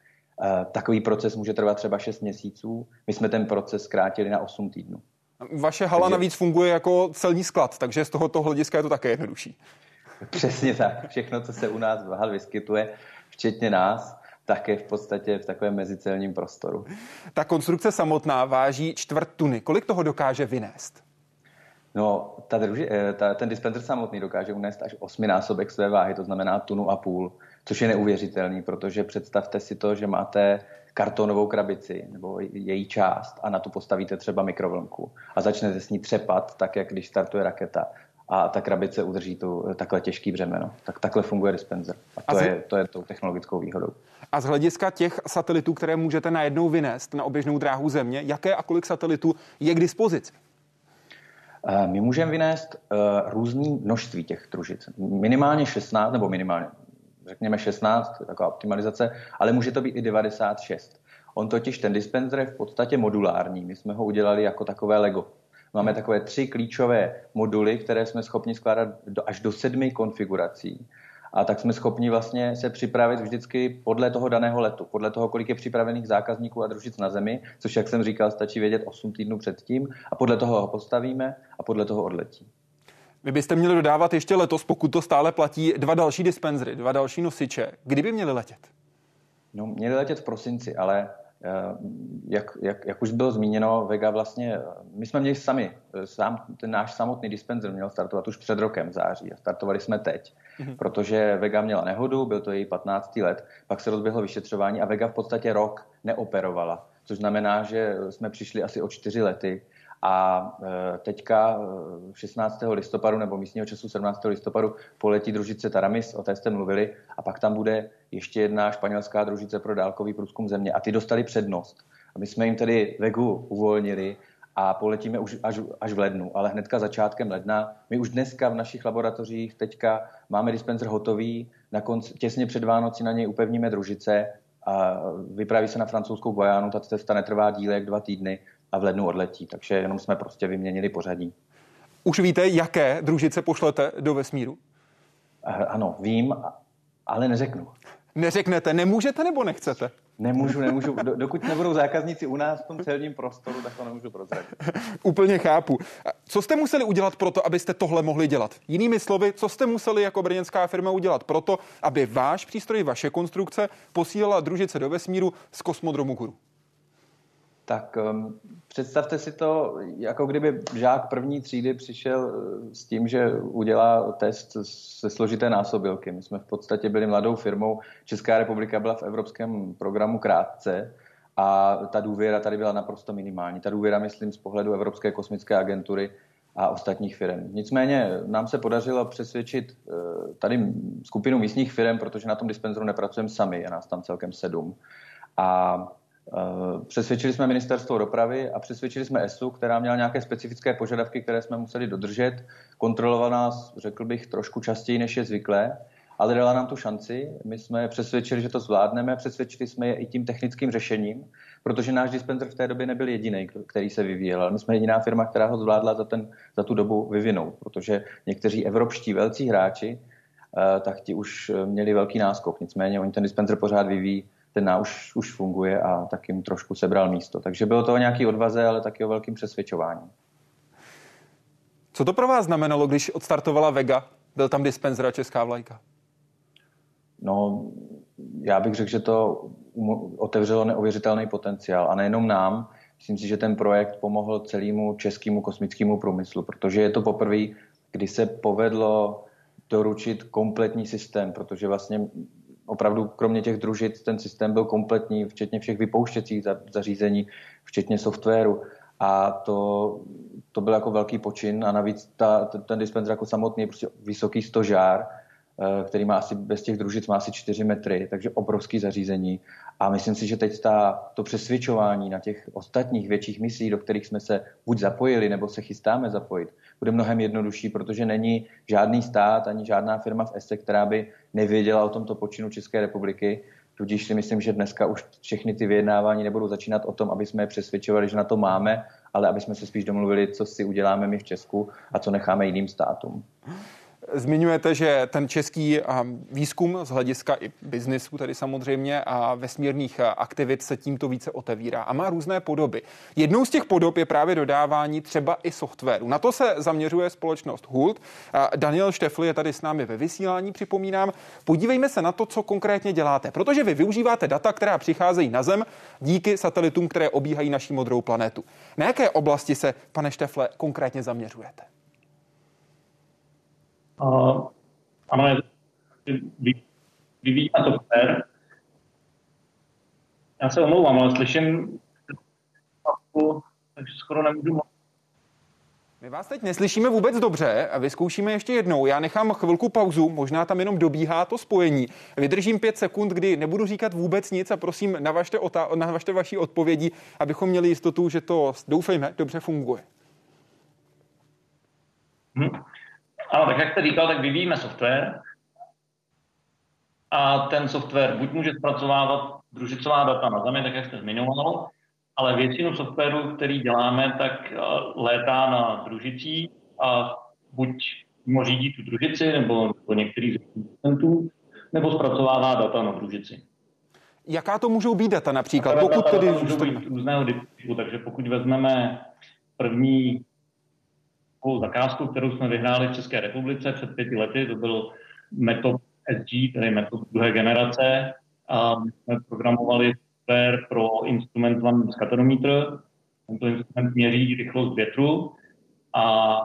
E, takový proces může trvat třeba 6 měsíců, my jsme ten proces zkrátili na 8 týdnů. Vaše hala takže... navíc funguje jako celní sklad, takže z tohoto hlediska je to také jednodušší. Přesně tak. Všechno, co se u nás v hal vyskytuje, včetně nás, tak je v podstatě v takovém mezicelním prostoru. Ta konstrukce samotná váží čtvrt tuny. Kolik toho dokáže vynést? No, ta druži, eh, ta, ten dispenser samotný dokáže unést až osminásobek své váhy, to znamená tunu a půl, což je neuvěřitelný, protože představte si to, že máte kartonovou krabici nebo její část a na tu postavíte třeba mikrovlnku a začnete s ní třepat, tak jak když startuje raketa a ta krabice udrží tu takhle těžký břemeno. Tak takhle funguje dispenser. A to, a z... je, to je tou technologickou výhodou. A z hlediska těch satelitů, které můžete najednou vynést na oběžnou dráhu Země, jaké a kolik satelitů je k dispozici? Eh, my můžeme vynést uh, různý množství těch družic. Minimálně 16, nebo minimálně řekněme 16, taková optimalizace, ale může to být i 96. On totiž ten dispenser je v podstatě modulární. My jsme ho udělali jako takové Lego. Máme takové tři klíčové moduly, které jsme schopni skládat do, až do sedmi konfigurací. A tak jsme schopni vlastně se připravit vždycky podle toho daného letu, podle toho, kolik je připravených zákazníků a družic na zemi, což, jak jsem říkal, stačí vědět 8 týdnů předtím, a podle toho ho postavíme a podle toho odletí. Vy byste měli dodávat ještě letos, pokud to stále platí, dva další dispenzery, dva další nosiče. Kdyby měli letět? No, měli letět v prosinci, ale jak, jak, jak už bylo zmíněno, Vega vlastně, my jsme měli sami, eh, sám, ten náš samotný dispenzer měl startovat už před rokem v září a startovali jsme teď, mm-hmm. protože Vega měla nehodu, byl to její 15. let, pak se rozběhlo vyšetřování a Vega v podstatě rok neoperovala, což znamená, že jsme přišli asi o čtyři lety a e, teďka 16. E, listopadu nebo místního času 17. listopadu poletí družice Taramis, o té jste mluvili, a pak tam bude ještě jedna španělská družice pro dálkový průzkum země. A ty dostali přednost. A my jsme jim tedy Vegu uvolnili a poletíme už až, až v lednu, ale hnedka začátkem ledna. My už dneska v našich laboratořích teďka máme dispenser hotový, na konci, těsně před Vánoci na něj upevníme družice a vypraví se na francouzskou Guajánu, ta cesta netrvá díle jak dva týdny, a v lednu odletí. Takže jenom jsme prostě vyměnili pořadí. Už víte, jaké družice pošlete do vesmíru? Ano, vím, ale neřeknu. Neřeknete, nemůžete nebo nechcete? Nemůžu, nemůžu. Dokud nebudou zákazníci u nás v tom celním prostoru, tak to nemůžu prozradit. Úplně chápu. Co jste museli udělat pro to, abyste tohle mohli dělat? Jinými slovy, co jste museli jako brněnská firma udělat pro to, aby váš přístroj, vaše konstrukce posílala družice do vesmíru z kosmodromu Guru? Tak um, představte si to, jako kdyby žák první třídy přišel uh, s tím, že udělá test se složité násobilky. My jsme v podstatě byli mladou firmou. Česká republika byla v evropském programu krátce a ta důvěra tady byla naprosto minimální. Ta důvěra, myslím, z pohledu Evropské kosmické agentury a ostatních firm. Nicméně nám se podařilo přesvědčit uh, tady skupinu místních firm, protože na tom dispenzoru nepracujeme sami, je nás tam celkem sedm. A Eh, přesvědčili jsme ministerstvo dopravy a přesvědčili jsme ESU, která měla nějaké specifické požadavky, které jsme museli dodržet. Kontrolovala nás, řekl bych, trošku častěji, než je zvyklé, ale dala nám tu šanci. My jsme přesvědčili, že to zvládneme, přesvědčili jsme je i tím technickým řešením, protože náš dispenser v té době nebyl jediný, který se vyvíjel. My jsme jediná firma, která ho zvládla za, ten, za tu dobu vyvinout, protože někteří evropští velcí hráči, eh, tak ti už měli velký náskok. Nicméně oni ten dispenser pořád vyvíjí ten náuš už funguje a tak jim trošku sebral místo. Takže bylo to o nějaký odvaze, ale taky o velkým přesvědčování. Co to pro vás znamenalo, když odstartovala Vega? Byl tam dispenzer a česká vlajka? No, já bych řekl, že to otevřelo neuvěřitelný potenciál. A nejenom nám, myslím si, že ten projekt pomohl celému českému kosmickému průmyslu, protože je to poprvé, kdy se povedlo doručit kompletní systém, protože vlastně opravdu kromě těch družic ten systém byl kompletní, včetně všech vypouštěcích zařízení, včetně softwaru. A to, to byl jako velký počin a navíc ta, ten dispenser jako samotný je prostě vysoký stožár, který má asi bez těch družic má asi 4 metry, takže obrovský zařízení. A myslím si, že teď ta, to přesvědčování na těch ostatních větších misí, do kterých jsme se buď zapojili, nebo se chystáme zapojit, bude mnohem jednodušší, protože není žádný stát ani žádná firma v ESE, která by nevěděla o tomto počinu České republiky. Tudíž si myslím, že dneska už všechny ty vyjednávání nebudou začínat o tom, aby jsme je přesvědčovali, že na to máme, ale aby jsme se spíš domluvili, co si uděláme my v Česku a co necháme jiným státům. Zmiňujete, že ten český výzkum z hlediska i biznisu, tedy samozřejmě, a vesmírných aktivit se tímto více otevírá a má různé podoby. Jednou z těch podob je právě dodávání třeba i softwaru. Na to se zaměřuje společnost Hult. Daniel Štefl je tady s námi ve vysílání, připomínám. Podívejme se na to, co konkrétně děláte, protože vy využíváte data, která přicházejí na Zem díky satelitům, které obíhají naší modrou planetu. Na jaké oblasti se, pane Štefle, konkrétně zaměřujete? Uh, ano, vyvíjí software. Já se omlouvám, ale slyším takže skoro nemůžu mluvit. My vás teď neslyšíme vůbec dobře a vyzkoušíme ještě jednou. Já nechám chvilku pauzu, možná tam jenom dobíhá to spojení. Vydržím pět sekund, kdy nebudu říkat vůbec nic a prosím, navažte, otá- navažte vaší odpovědi, abychom měli jistotu, že to, doufejme, dobře funguje. Hmm. Ano, tak jak jste říkal, tak vyvíjíme software a ten software buď může zpracovávat družicová data na Zemi, tak jak jste zmiňoval, ale většinu softwaru, který děláme, tak eh, létá na družicí a buď mimo řídí tu družici nebo, nebo některý z asistentů, nebo zpracovává data na družici. Jaká to můžou být data například? Pokud data tedy můžou být různého typu, takže pokud vezmeme první takovou zakázku, kterou jsme vyhráli v České republice před pěti lety. To byl metod SG, tedy metod druhé generace. A my jsme programovali software pro instrument zvaný skatonometr. Tento instrument měří rychlost větru. A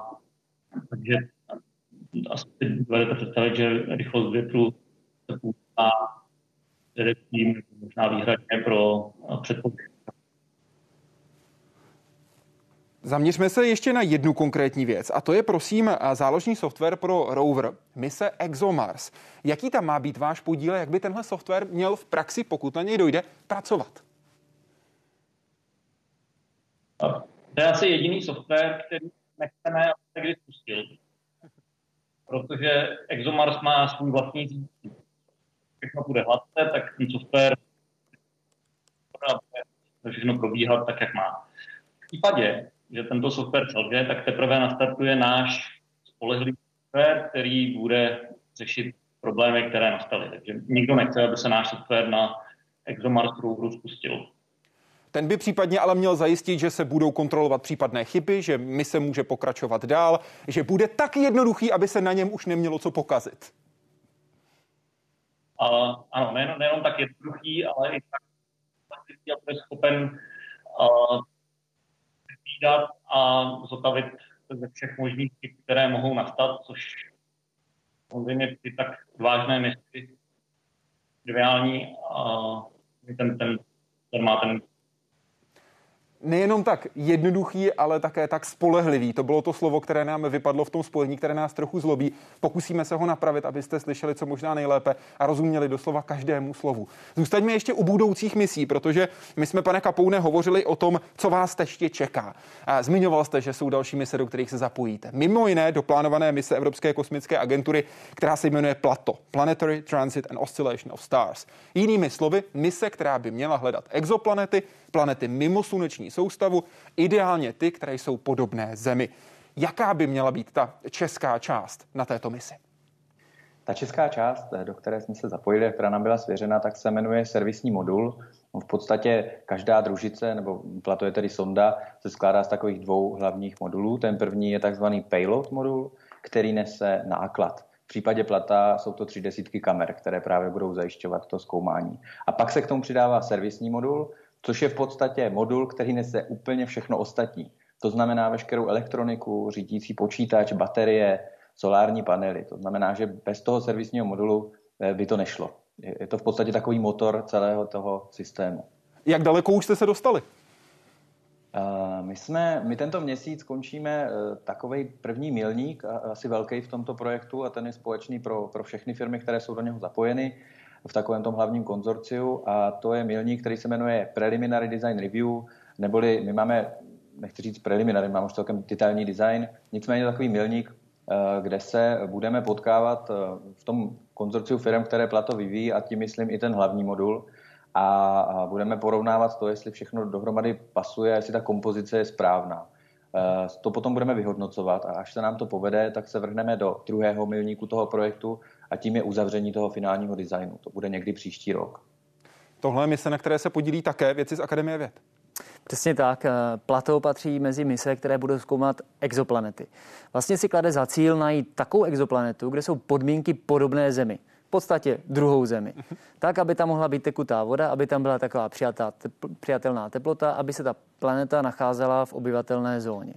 takže asi dovedete představit, že rychlost větru se používá především možná výhradně pro předpověď Zaměřme se ještě na jednu konkrétní věc a to je prosím záložní software pro rover mise ExoMars. Jaký tam má být váš podíl, jak by tenhle software měl v praxi, pokud na něj dojde, pracovat? To je asi jediný software, který nechceme, aby kdy spustil. Protože ExoMars má svůj vlastní řízení. Všechno bude hladce, tak ten software všechno probíhat tak, jak má. případě, že tento software selže, tak teprve nastartuje náš spolehlivý software, který bude řešit problémy, které nastaly. Takže nikdo nechce, aby se náš software na ExoMars hru spustil. Ten by případně ale měl zajistit, že se budou kontrolovat případné chyby, že mise může pokračovat dál, že bude tak jednoduchý, aby se na něm už nemělo co pokazit. Uh, ano, nejenom, nejenom tak jednoduchý, ale i tak aby schopen uh, vypídat a zotavit ze všech možných chyb, které mohou nastat, což samozřejmě ty tak vážné misy triviální a ten, ten, ten má ten nejenom tak jednoduchý, ale také tak spolehlivý. To bylo to slovo, které nám vypadlo v tom spojení, které nás trochu zlobí. Pokusíme se ho napravit, abyste slyšeli co možná nejlépe a rozuměli doslova každému slovu. Zůstaňme ještě u budoucích misí, protože my jsme, pane Kapoune, hovořili o tom, co vás ještě čeká. A zmiňoval jste, že jsou další mise, do kterých se zapojíte. Mimo jiné do plánované mise Evropské kosmické agentury, která se jmenuje PLATO, Planetary Transit and Oscillation of Stars. Jinými slovy, mise, která by měla hledat exoplanety, planety mimo sluneční soustavu, ideálně ty, které jsou podobné Zemi. Jaká by měla být ta česká část na této misi? Ta česká část, do které jsme se zapojili, která nám byla svěřena, tak se jmenuje servisní modul. V podstatě každá družice, nebo plato je tedy sonda, se skládá z takových dvou hlavních modulů. Ten první je takzvaný payload modul, který nese náklad. V případě plata jsou to tři desítky kamer, které právě budou zajišťovat to zkoumání. A pak se k tomu přidává servisní modul, což je v podstatě modul, který nese úplně všechno ostatní. To znamená veškerou elektroniku, řídící počítač, baterie, solární panely. To znamená, že bez toho servisního modulu eh, by to nešlo. Je to v podstatě takový motor celého toho systému. Jak daleko už jste se dostali? Uh, my, jsme, my tento měsíc končíme uh, takový první milník, asi velký v tomto projektu, a ten je společný pro, pro všechny firmy, které jsou do něho zapojeny v takovém tom hlavním konzorciu a to je milník, který se jmenuje Preliminary Design Review, neboli my máme, nechci říct preliminary, máme už celkem detailní design, nicméně takový milník, eh, kde se budeme potkávat eh, v tom konzorciu firm, které Plato vyvíjí a tím myslím i ten hlavní modul a budeme porovnávat to, jestli všechno dohromady pasuje, jestli ta kompozice je správná. Eh, to potom budeme vyhodnocovat a až se nám to povede, tak se vrhneme do druhého milníku toho projektu a tím je uzavření toho finálního designu. To bude někdy příští rok. Tohle je mise, na které se podílí také věci z Akademie věd. Přesně tak. Eh, Plato patří mezi mise, které budou zkoumat exoplanety. Vlastně si klade za cíl najít takovou exoplanetu, kde jsou podmínky podobné Zemi. V podstatě druhou Zemi. Tak, aby tam mohla být tekutá voda, aby tam byla taková přijatá, přijatelná teplota, aby se ta planeta nacházela v obyvatelné zóně.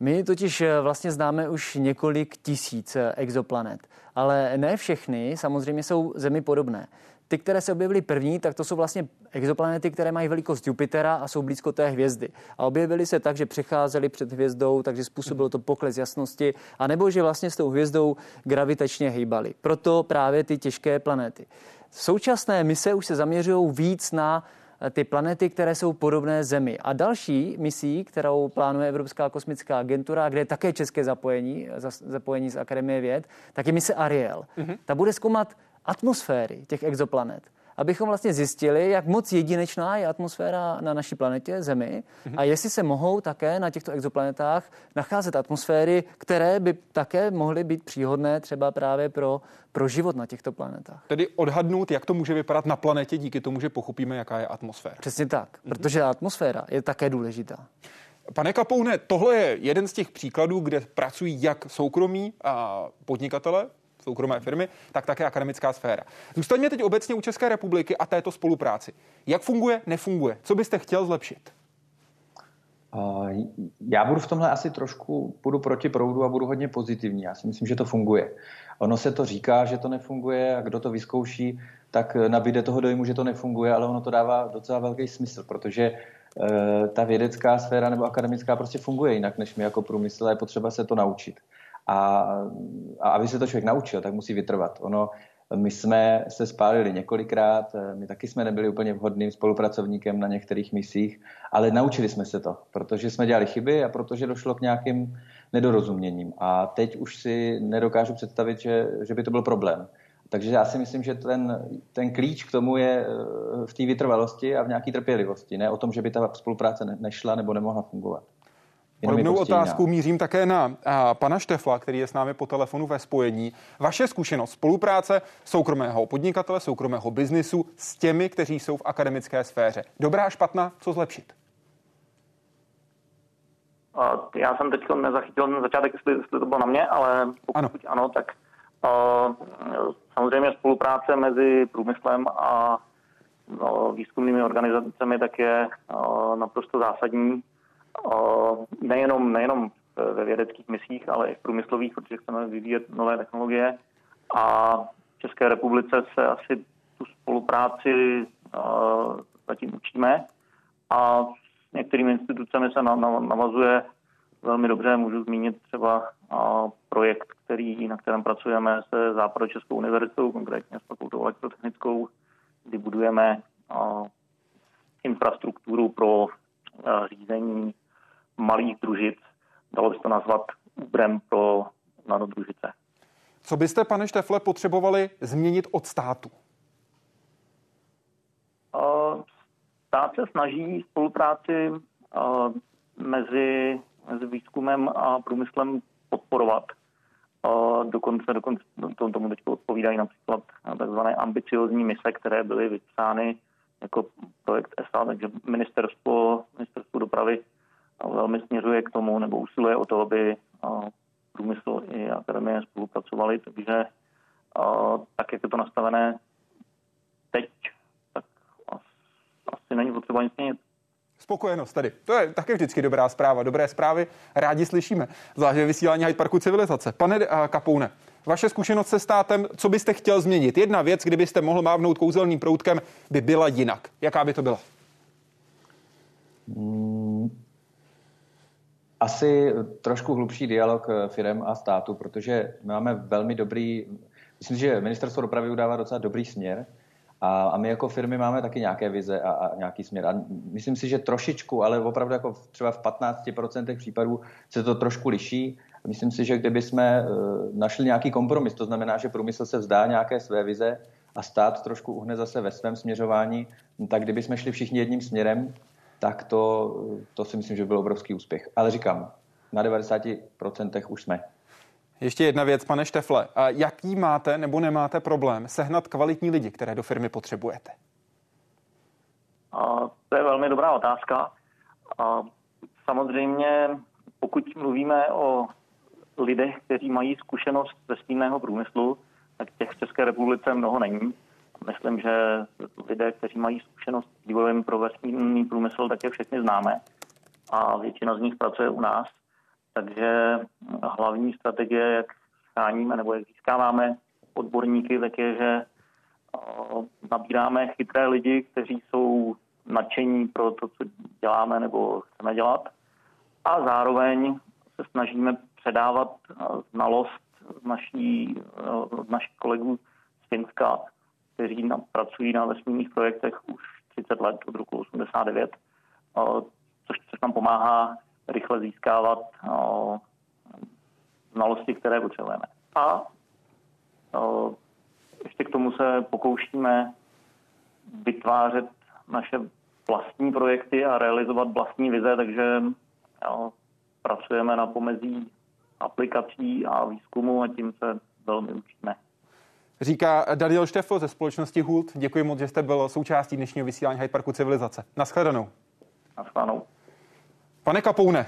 My totiž eh, vlastně známe už několik tisíc eh, exoplanet, ale ne všechny samozřejmě jsou Zemi podobné. Ty, které se objevily první, tak to jsou vlastně exoplanety, které mají velikost Jupitera a jsou blízko té hvězdy. A objevily se tak, že přecházely před hvězdou, takže způsobilo to pokles jasnosti, anebo že vlastně s tou hvězdou gravitačně hýbaly. Proto právě ty těžké planety. Současné mise už se zaměřují víc na ty planety, které jsou podobné Zemi. A další misí, kterou plánuje Evropská kosmická agentura, kde je také české zapojení, zapojení z Akademie věd, tak je mise Ariel. Mm-hmm. Ta bude zkoumat atmosféry těch exoplanet abychom vlastně zjistili, jak moc jedinečná je atmosféra na naší planetě Zemi mm-hmm. a jestli se mohou také na těchto exoplanetách nacházet atmosféry, které by také mohly být příhodné třeba právě pro, pro život na těchto planetách. Tedy odhadnout, jak to může vypadat na planetě díky tomu, že pochopíme, jaká je atmosféra. Přesně tak, mm-hmm. protože atmosféra je také důležitá. Pane Kapoune, tohle je jeden z těch příkladů, kde pracují jak soukromí a podnikatele, soukromé firmy, tak také akademická sféra. Zůstaňme teď obecně u České republiky a této spolupráci. Jak funguje, nefunguje? Co byste chtěl zlepšit? Já budu v tomhle asi trošku, budu proti proudu a budu hodně pozitivní. Já si myslím, že to funguje. Ono se to říká, že to nefunguje a kdo to vyzkouší, tak nabíde toho dojmu, že to nefunguje, ale ono to dává docela velký smysl, protože e, ta vědecká sféra nebo akademická prostě funguje jinak než my jako průmysl a je potřeba se to naučit. A, a aby se to člověk naučil, tak musí vytrvat. Ono, my jsme se spálili několikrát, my taky jsme nebyli úplně vhodným spolupracovníkem na některých misích, ale naučili jsme se to, protože jsme dělali chyby a protože došlo k nějakým nedorozuměním. A teď už si nedokážu představit, že, že by to byl problém. Takže já si myslím, že ten, ten klíč k tomu je v té vytrvalosti a v nějaké trpělivosti, ne o tom, že by ta spolupráce nešla nebo nemohla fungovat. Podobnou otázku mířím také na a, pana Štefla, který je s námi po telefonu ve spojení. Vaše zkušenost spolupráce soukromého podnikatele, soukromého biznisu s těmi, kteří jsou v akademické sféře. Dobrá, špatná, co zlepšit? Já jsem teď nezachytil na začátek, jestli, jestli to bylo na mě, ale pokud ano, ano tak uh, samozřejmě spolupráce mezi průmyslem a uh, výzkumnými organizacemi tak je uh, naprosto zásadní nejenom, nejenom ve vědeckých misích, ale i v průmyslových, protože chceme vyvíjet nové technologie. A v České republice se asi tu spolupráci zatím učíme a s některými institucemi se navazuje velmi dobře. Můžu zmínit třeba projekt, který, na kterém pracujeme se Západočeskou univerzitou, konkrétně s fakultou elektrotechnickou, kdy budujeme infrastrukturu pro řízení malých družic. Dalo by se to nazvat úbrem pro nanodružice. Co byste, pane Štefle, potřebovali změnit od státu? Stát se snaží spolupráci mezi, mezi výzkumem a průmyslem podporovat. Dokonce, dokonce tomu teď odpovídají například takzvané ambiciozní mise, které byly vypsány jako projekt ESA, takže ministerstvo, ministerstvo dopravy velmi směřuje k tomu, nebo usiluje o to, aby průmysl i akademie spolupracovali, takže tak, jak je to nastavené teď, tak asi není potřeba nic měnit. Spokojenost tady. To je také vždycky dobrá zpráva. Dobré zprávy rádi slyšíme. Zvlášť vysílání Hyde Parku civilizace. Pane Kapoune, vaše zkušenost se státem, co byste chtěl změnit? Jedna věc, kdybyste mohl mávnout kouzelným proutkem, by byla jinak. Jaká by to byla? Hmm, asi trošku hlubší dialog eh, firm a státu, protože my máme velmi dobrý, myslím, že ministerstvo dopravy udává docela dobrý směr a, a my jako firmy máme taky nějaké vize a, a nějaký směr. A myslím si, že trošičku, ale opravdu jako třeba v 15% případů se to trošku liší. Myslím si, že kdyby jsme eh, našli nějaký kompromis, to znamená, že průmysl se vzdá nějaké své vize a stát trošku uhne zase ve svém směřování, tak kdyby jsme šli všichni jedním směrem, tak to, to si myslím, že byl obrovský úspěch. Ale říkám, na 90% už jsme. Ještě jedna věc, pane Štefle. Jaký máte nebo nemáte problém sehnat kvalitní lidi, které do firmy potřebujete? A to je velmi dobrá otázka. A samozřejmě, pokud mluvíme o lidech, kteří mají zkušenost ze stínného průmyslu, tak těch v České republice mnoho není. Myslím, že lidé, kteří mají zkušenost s vývojem pro vesmírný průmysl, tak je všechny známe a většina z nich pracuje u nás. Takže hlavní strategie, jak scháníme nebo jak získáváme odborníky, tak je, že nabíráme chytré lidi, kteří jsou nadšení pro to, co děláme nebo chceme dělat. A zároveň se snažíme předávat znalost z naší, z našich kolegů z Finska, kteří na, pracují na vesmírných projektech už 30 let od roku 89, což, což nám pomáhá rychle získávat znalosti, které potřebujeme. A ještě k tomu se pokoušíme vytvářet naše vlastní projekty a realizovat vlastní vize, takže jo, pracujeme na pomezí aplikací a výzkumu a tím se velmi učíme. Říká Daniel Štefl ze společnosti Hult. Děkuji moc, že jste byl součástí dnešního vysílání Hyde Parku Civilizace. Naschledanou. Naschledanou. Pane Kapoune,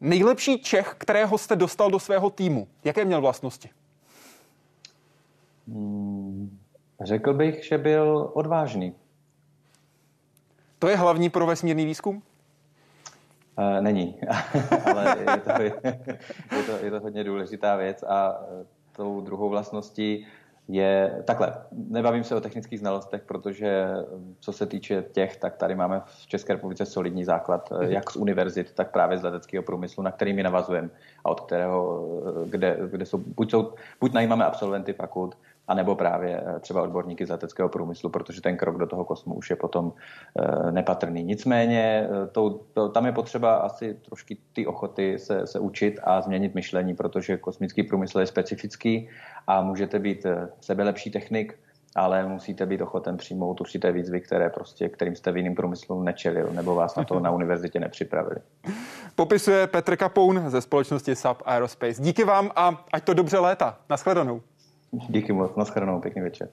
nejlepší Čech, kterého jste dostal do svého týmu, jaké měl vlastnosti? Hmm, řekl bych, že byl odvážný. To je hlavní pro vesmírný výzkum? Uh, není, ale je to, je, to, je to hodně důležitá věc a tou druhou vlastností je takhle. Nebavím se o technických znalostech, protože co se týče těch, tak tady máme v České republice solidní základ, mm jak z univerzit, tak právě z leteckého průmyslu, na který my navazujeme a od kterého, kde, kde jsou, buď, jsou, buď najímáme absolventy fakult, anebo právě eh, třeba odborníky z leteckého průmyslu, protože ten krok do toho kosmu už je potom eh, nepatrný. Nicméně to, to, tam je potřeba asi trošku ty ochoty se, se učit a změnit myšlení, protože kosmický průmysl je specifický a můžete být sebelepší technik, ale musíte být ochoten přijmout určité výzvy, které prostě, kterým jste v jiném průmyslu nečelil, nebo vás na to na univerzitě nepřipravili. Popisuje Petr Kapoun ze společnosti SAP Aerospace. Díky vám a ať to dobře léta. Naschledanou. Díky moc, naschledanou, pěkný večer.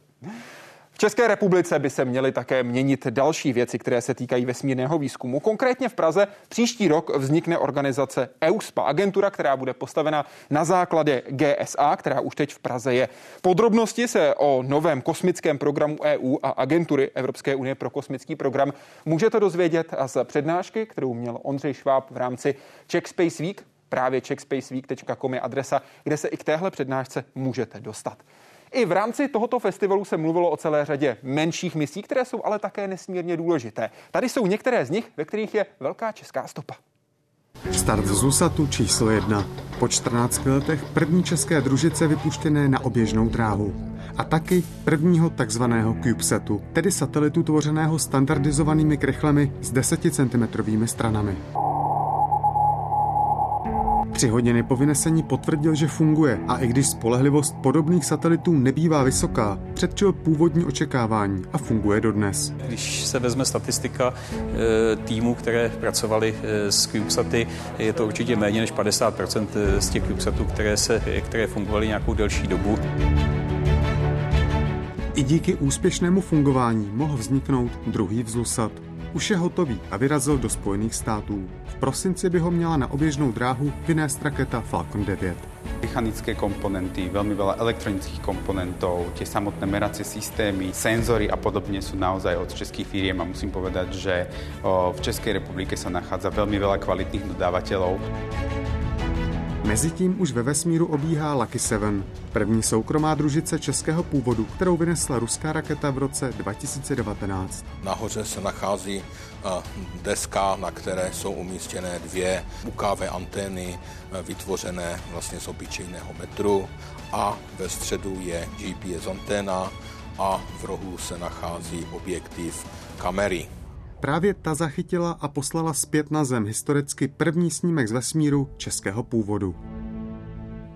V České republice by se měly také měnit další věci, které se týkají vesmírného výzkumu. Konkrétně v Praze příští rok vznikne organizace EUSPA, agentura, která bude postavena na základě GSA, která už teď v Praze je. Podrobnosti se o novém kosmickém programu EU a agentury Evropské unie pro kosmický program můžete dozvědět z přednášky, kterou měl Ondřej Šváb v rámci Czech Space Week. Právě czechspaceweek.com je adresa, kde se i k téhle přednášce můžete dostat. I v rámci tohoto festivalu se mluvilo o celé řadě menších misí, které jsou ale také nesmírně důležité. Tady jsou některé z nich, ve kterých je velká česká stopa. Start z USATu číslo jedna. Po 14 letech první české družice vypuštěné na oběžnou dráhu. A taky prvního takzvaného CubeSatu, tedy satelitu tvořeného standardizovanými krychlemi s 10 cm stranami. Tři hodiny po vynesení potvrdil, že funguje a i když spolehlivost podobných satelitů nebývá vysoká, předčil původní očekávání a funguje dodnes. Když se vezme statistika eh, týmů, které pracovali eh, s CubeSaty, je to určitě méně než 50% eh, z těch CubeSatů, které, se, které fungovaly nějakou delší dobu. I díky úspěšnému fungování mohl vzniknout druhý vzlusat už je hotový a vyrazil do Spojených států. V prosinci by ho měla na oběžnou dráhu vynést raketa Falcon 9. Mechanické komponenty, veľmi veľa elektronických komponentov, tie samotné meracie systémy, senzory a podobne sú naozaj od českých firiem a musím povedať, že v Českej republike sa nachádza veľmi veľa kvalitných dodávateľov. Mezitím už ve vesmíru obíhá Lucky 7, první soukromá družice českého původu, kterou vynesla ruská raketa v roce 2019. Nahoře se nachází deska, na které jsou umístěné dvě UKV antény vytvořené vlastně z obyčejného metru a ve středu je GPS anténa a v rohu se nachází objektiv kamery. Právě ta zachytila a poslala zpět na Zem historicky první snímek z vesmíru českého původu.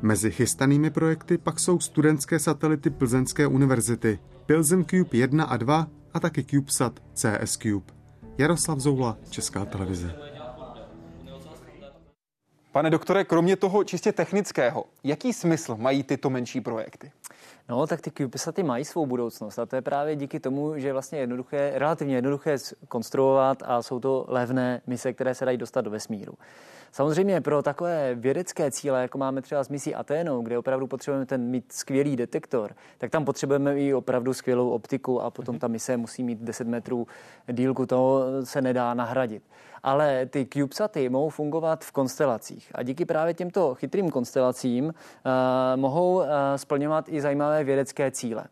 Mezi chystanými projekty pak jsou studentské satelity Plzeňské univerzity, Pilsen Cube 1 a 2 a taky CubeSat CS Cube. Jaroslav Zoula, Česká televize. Pane doktore, kromě toho čistě technického, jaký smysl mají tyto menší projekty? No, tak ty CubeSaty mají svou budoucnost a to je právě díky tomu, že je vlastně jednoduché, relativně jednoduché konstruovat a jsou to levné mise, které se dají dostat do vesmíru. Samozřejmě pro takové vědecké cíle, jako máme třeba s misí Aténou, kde opravdu potřebujeme ten mít skvělý detektor, tak tam potřebujeme i opravdu skvělou optiku a potom ta mise musí mít 10 metrů dílku, to se nedá nahradit. Ale ty CubeSaty mohou fungovat v konstelacích a díky právě těmto chytrým konstelacím uh, mohou uh, splňovat i zajímavé vědecké cíle.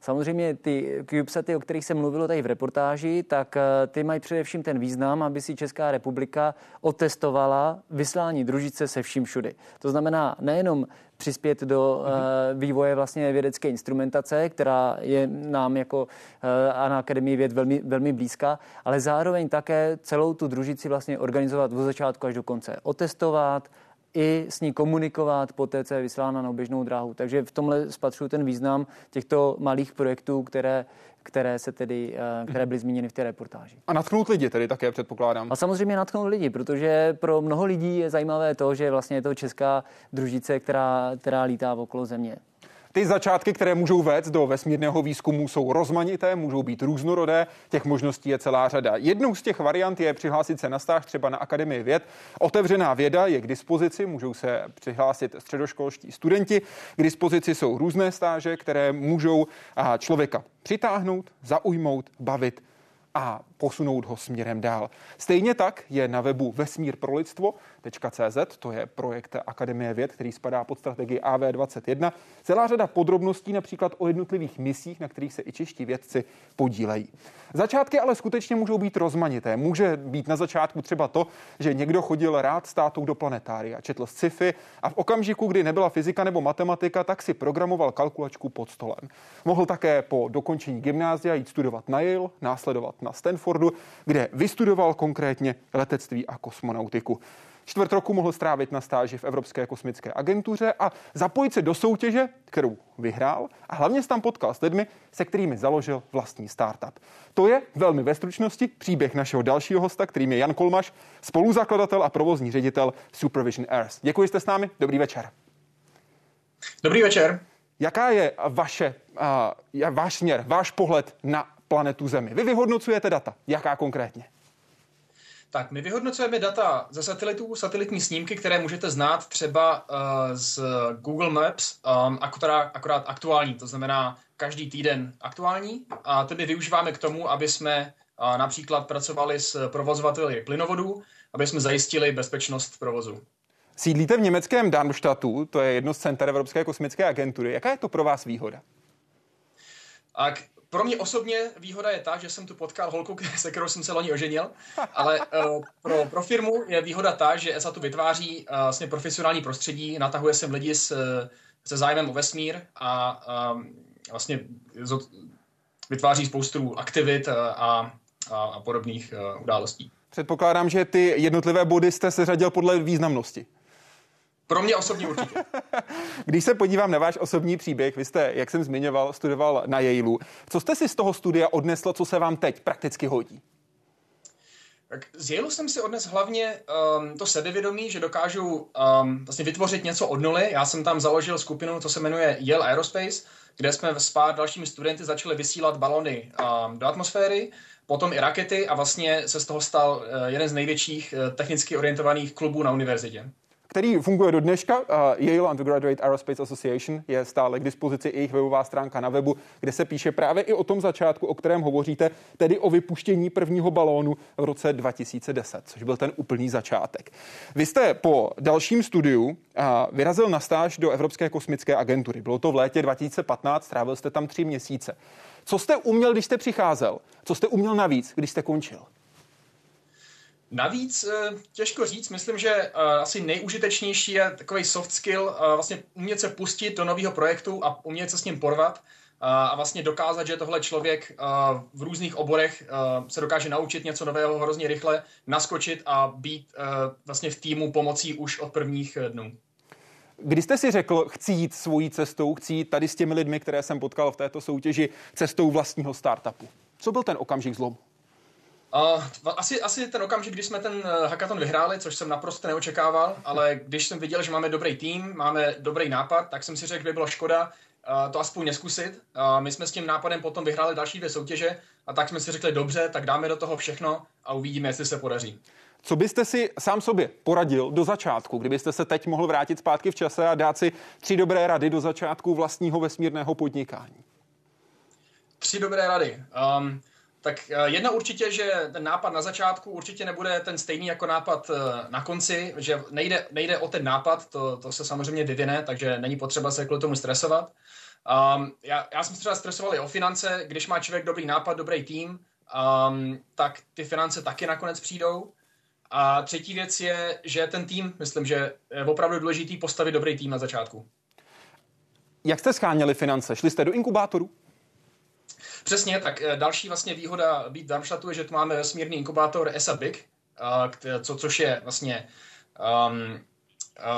Samozřejmě ty CubeSaty, o kterých se mluvilo tady v reportáži, tak eh, ty mají především ten význam, aby si Česká republika otestovala vyslání družice se vším všudy. To znamená nejenom přispět do uh, vývoje vlastně vědecké instrumentace, která je nám jako uh, na Akademii věd velmi, velmi blízká, ale zároveň také celou tu družici vlastně organizovat od začátku až do konce. Otestovat, i s ní komunikovat po té, co je vyslána na oběžnou dráhu. Takže v tomhle spatřuju ten význam těchto malých projektů, které které se tedy, eh, které byly zmíněny v té reportáži. A natknout lidi tedy také předpokládám. A samozřejmě natknout lidi, protože pro mnoho lidí je zajímavé to, že vlastně je to česká družice, která, která lítá okolo země. Ty začátky, které můžou vést do vesmírného výzkumu, jsou rozmanité, můžou být různorodé, těch možností je celá řada. Jednou z těch variant je přihlásit se na stáž třeba na Akademii věd. Otevřená věda je k dispozici, můžou se přihlásit středoškolští studenti. K dispozici jsou různé stáže, které můžou člověka přitáhnout, zaujmout, bavit a posunout ho směrem dál. Stejně tak je na webu vesmír pro to je projekt Akademie věd, který spadá pod strategii AV21, celá řada podrobností například o jednotlivých misích, na kterých se i čeští vědci podílejí. Začátky ale skutečně můžou být rozmanité. Může být na začátku třeba to, že někdo chodil rád s tátou do planetária, četl sci-fi a v okamžiku, kdy nebyla fyzika nebo matematika, tak si programoval kalkulačku pod stolem. Mohl také po dokončení gymnázia jít studovat na Yale, následovat na Stanfordu, kde vystudoval konkrétně letectví a kosmonautiku. Čtvrt roku mohl strávit na stáži v Evropské kosmické agentuře a zapojit se do soutěže, kterou vyhrál a hlavně se tam potkal s lidmi, se kterými založil vlastní startup. To je velmi ve stručnosti příběh našeho dalšího hosta, kterým je Jan Kolmaš, spoluzakladatel a provozní ředitel Supervision Airs. Děkuji, jste s námi. Dobrý večer. Dobrý večer. Jaká je vaše, uh, váš směr, váš pohled na planetu Zemi? Vy vyhodnocujete data. Jaká konkrétně? Tak my vyhodnocujeme data ze satelitů, satelitní snímky, které můžete znát třeba uh, z Google Maps, um, akorát, akorát aktuální, to znamená každý týden aktuální. A ty my využíváme k tomu, aby jsme uh, například pracovali s provozovateli plynovodů, aby jsme zajistili bezpečnost provozu. Sídlíte v německém Darmstadtu, to je jedno z center Evropské kosmické agentury. Jaká je to pro vás výhoda? Tak pro mě osobně výhoda je ta, že jsem tu potkal holku, se kterou jsem se loni oženil, ale uh, pro, pro firmu je výhoda ta, že ESA tu vytváří uh, vlastně profesionální prostředí, natahuje sem lidi s, se zájmem o vesmír a uh, vlastně vytváří spoustu aktivit a, a, a podobných uh, událostí. Předpokládám, že ty jednotlivé body jste se řadil podle významnosti. Pro mě osobně určitě. Když se podívám na váš osobní příběh, vy jste, jak jsem zmiňoval, studoval na Yaleu. Co jste si z toho studia odnesl, co se vám teď prakticky hodí? Tak z Yaleu jsem si odnes hlavně um, to sebevědomí, že dokážu um, vlastně vytvořit něco od nuly. Já jsem tam založil skupinu, co se jmenuje Yale Aerospace, kde jsme s pár dalšími studenty začali vysílat balony um, do atmosféry, potom i rakety a vlastně se z toho stal uh, jeden z největších uh, technicky orientovaných klubů na univerzitě který funguje do dneška. Uh, Yale Undergraduate Aerospace Association je stále k dispozici i jejich webová stránka na webu, kde se píše právě i o tom začátku, o kterém hovoříte, tedy o vypuštění prvního balónu v roce 2010, což byl ten úplný začátek. Vy jste po dalším studiu uh, vyrazil na stáž do Evropské kosmické agentury. Bylo to v létě 2015, strávil jste tam tři měsíce. Co jste uměl, když jste přicházel? Co jste uměl navíc, když jste končil? Navíc eh, těžko říct, myslím, že eh, asi nejužitečnější je takový soft skill, eh, vlastně umět se pustit do nového projektu a umět se s ním porvat a vlastně dokázat, že tohle člověk v různých oborech se dokáže naučit něco nového hrozně rychle, naskočit a být vlastně v týmu pomocí už od prvních dnů. Kdy jste si řekl, chci jít svojí cestou, chci jít tady s těmi lidmi, které jsem potkal v této soutěži, cestou vlastního startupu? Co byl ten okamžik zlomu? Uh, asi, asi ten okamžik, kdy jsme ten uh, hackathon vyhráli, což jsem naprosto neočekával, ale když jsem viděl, že máme dobrý tým, máme dobrý nápad, tak jsem si řekl, že by bylo škoda uh, to aspoň neskusit. Uh, my jsme s tím nápadem potom vyhráli další dvě soutěže a tak jsme si řekli, dobře, tak dáme do toho všechno a uvidíme, jestli se podaří. Co byste si sám sobě poradil do začátku, kdybyste se teď mohl vrátit zpátky v čase a dát si tři dobré rady do začátku vlastního vesmírného podnikání? Tři dobré rady. Um, tak eh, jedna určitě, že ten nápad na začátku určitě nebude ten stejný jako nápad eh, na konci, že nejde, nejde o ten nápad, to, to se samozřejmě vyvine, takže není potřeba se kvůli tomu stresovat. Um, já, já jsem se třeba stresoval i o finance, když má člověk dobrý nápad, dobrý tým, um, tak ty finance taky nakonec přijdou. A třetí věc je, že ten tým, myslím, že je opravdu důležitý postavit dobrý tým na začátku. Jak jste scháněli finance? Šli jste do inkubátoru? Přesně, tak eh, další vlastně výhoda být v Darmstadtu je, že tu máme vesmírný inkubátor ESA Big, co, což je vlastně um,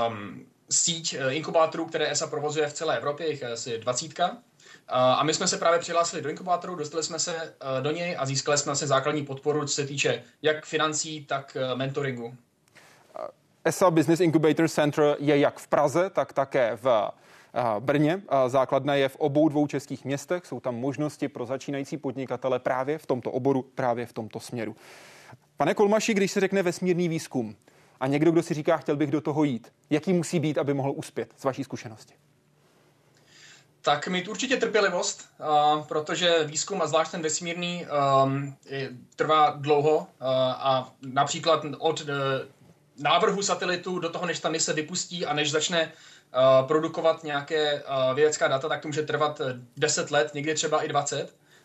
um, síť eh, inkubátorů, které ESA provozuje v celé Evropě, jich asi dvacítka. A my jsme se právě přihlásili do inkubátoru, dostali jsme se eh, do něj a získali jsme vlastně základní podporu, co se týče jak financí, tak mentoringu. ESA Business Incubator Center je jak v Praze, tak také v Brně. Základna je v obou dvou českých městech. Jsou tam možnosti pro začínající podnikatele právě v tomto oboru, právě v tomto směru. Pane Kolmaši, když se řekne vesmírný výzkum a někdo, kdo si říká, chtěl bych do toho jít, jaký musí být, aby mohl uspět z vaší zkušenosti? tak mít určitě trpělivost, protože výzkum a zvlášť ten vesmírný trvá dlouho uh, a například od uh, návrhu satelitu do toho, než ta mise vypustí a než začne uh, produkovat nějaké uh, vědecká data, tak to může trvat 10 let, někdy třeba i 20.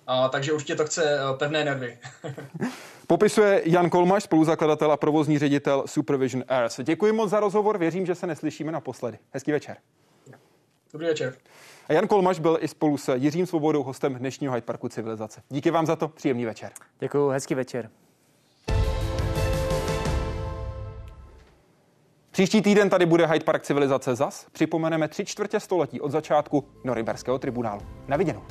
Uh, takže určitě to chce pevné nervy. Popisuje Jan Kolmaš, spoluzakladatel a provozní ředitel Supervision Airs. Děkuji moc za rozhovor, věřím, že se neslyšíme naposledy. Hezký večer. Dobrý večer. A Jan Kolmaš byl i spolu s Jiřím Svobodou hostem dnešního Hyde Parku Civilizace. Díky vám za to, příjemný večer. Děkuji, hezký večer. Příští týden tady bude Hyde Park Civilizace zas. Připomeneme tři čtvrtě století od začátku Norimberského tribunálu. Na viděnou.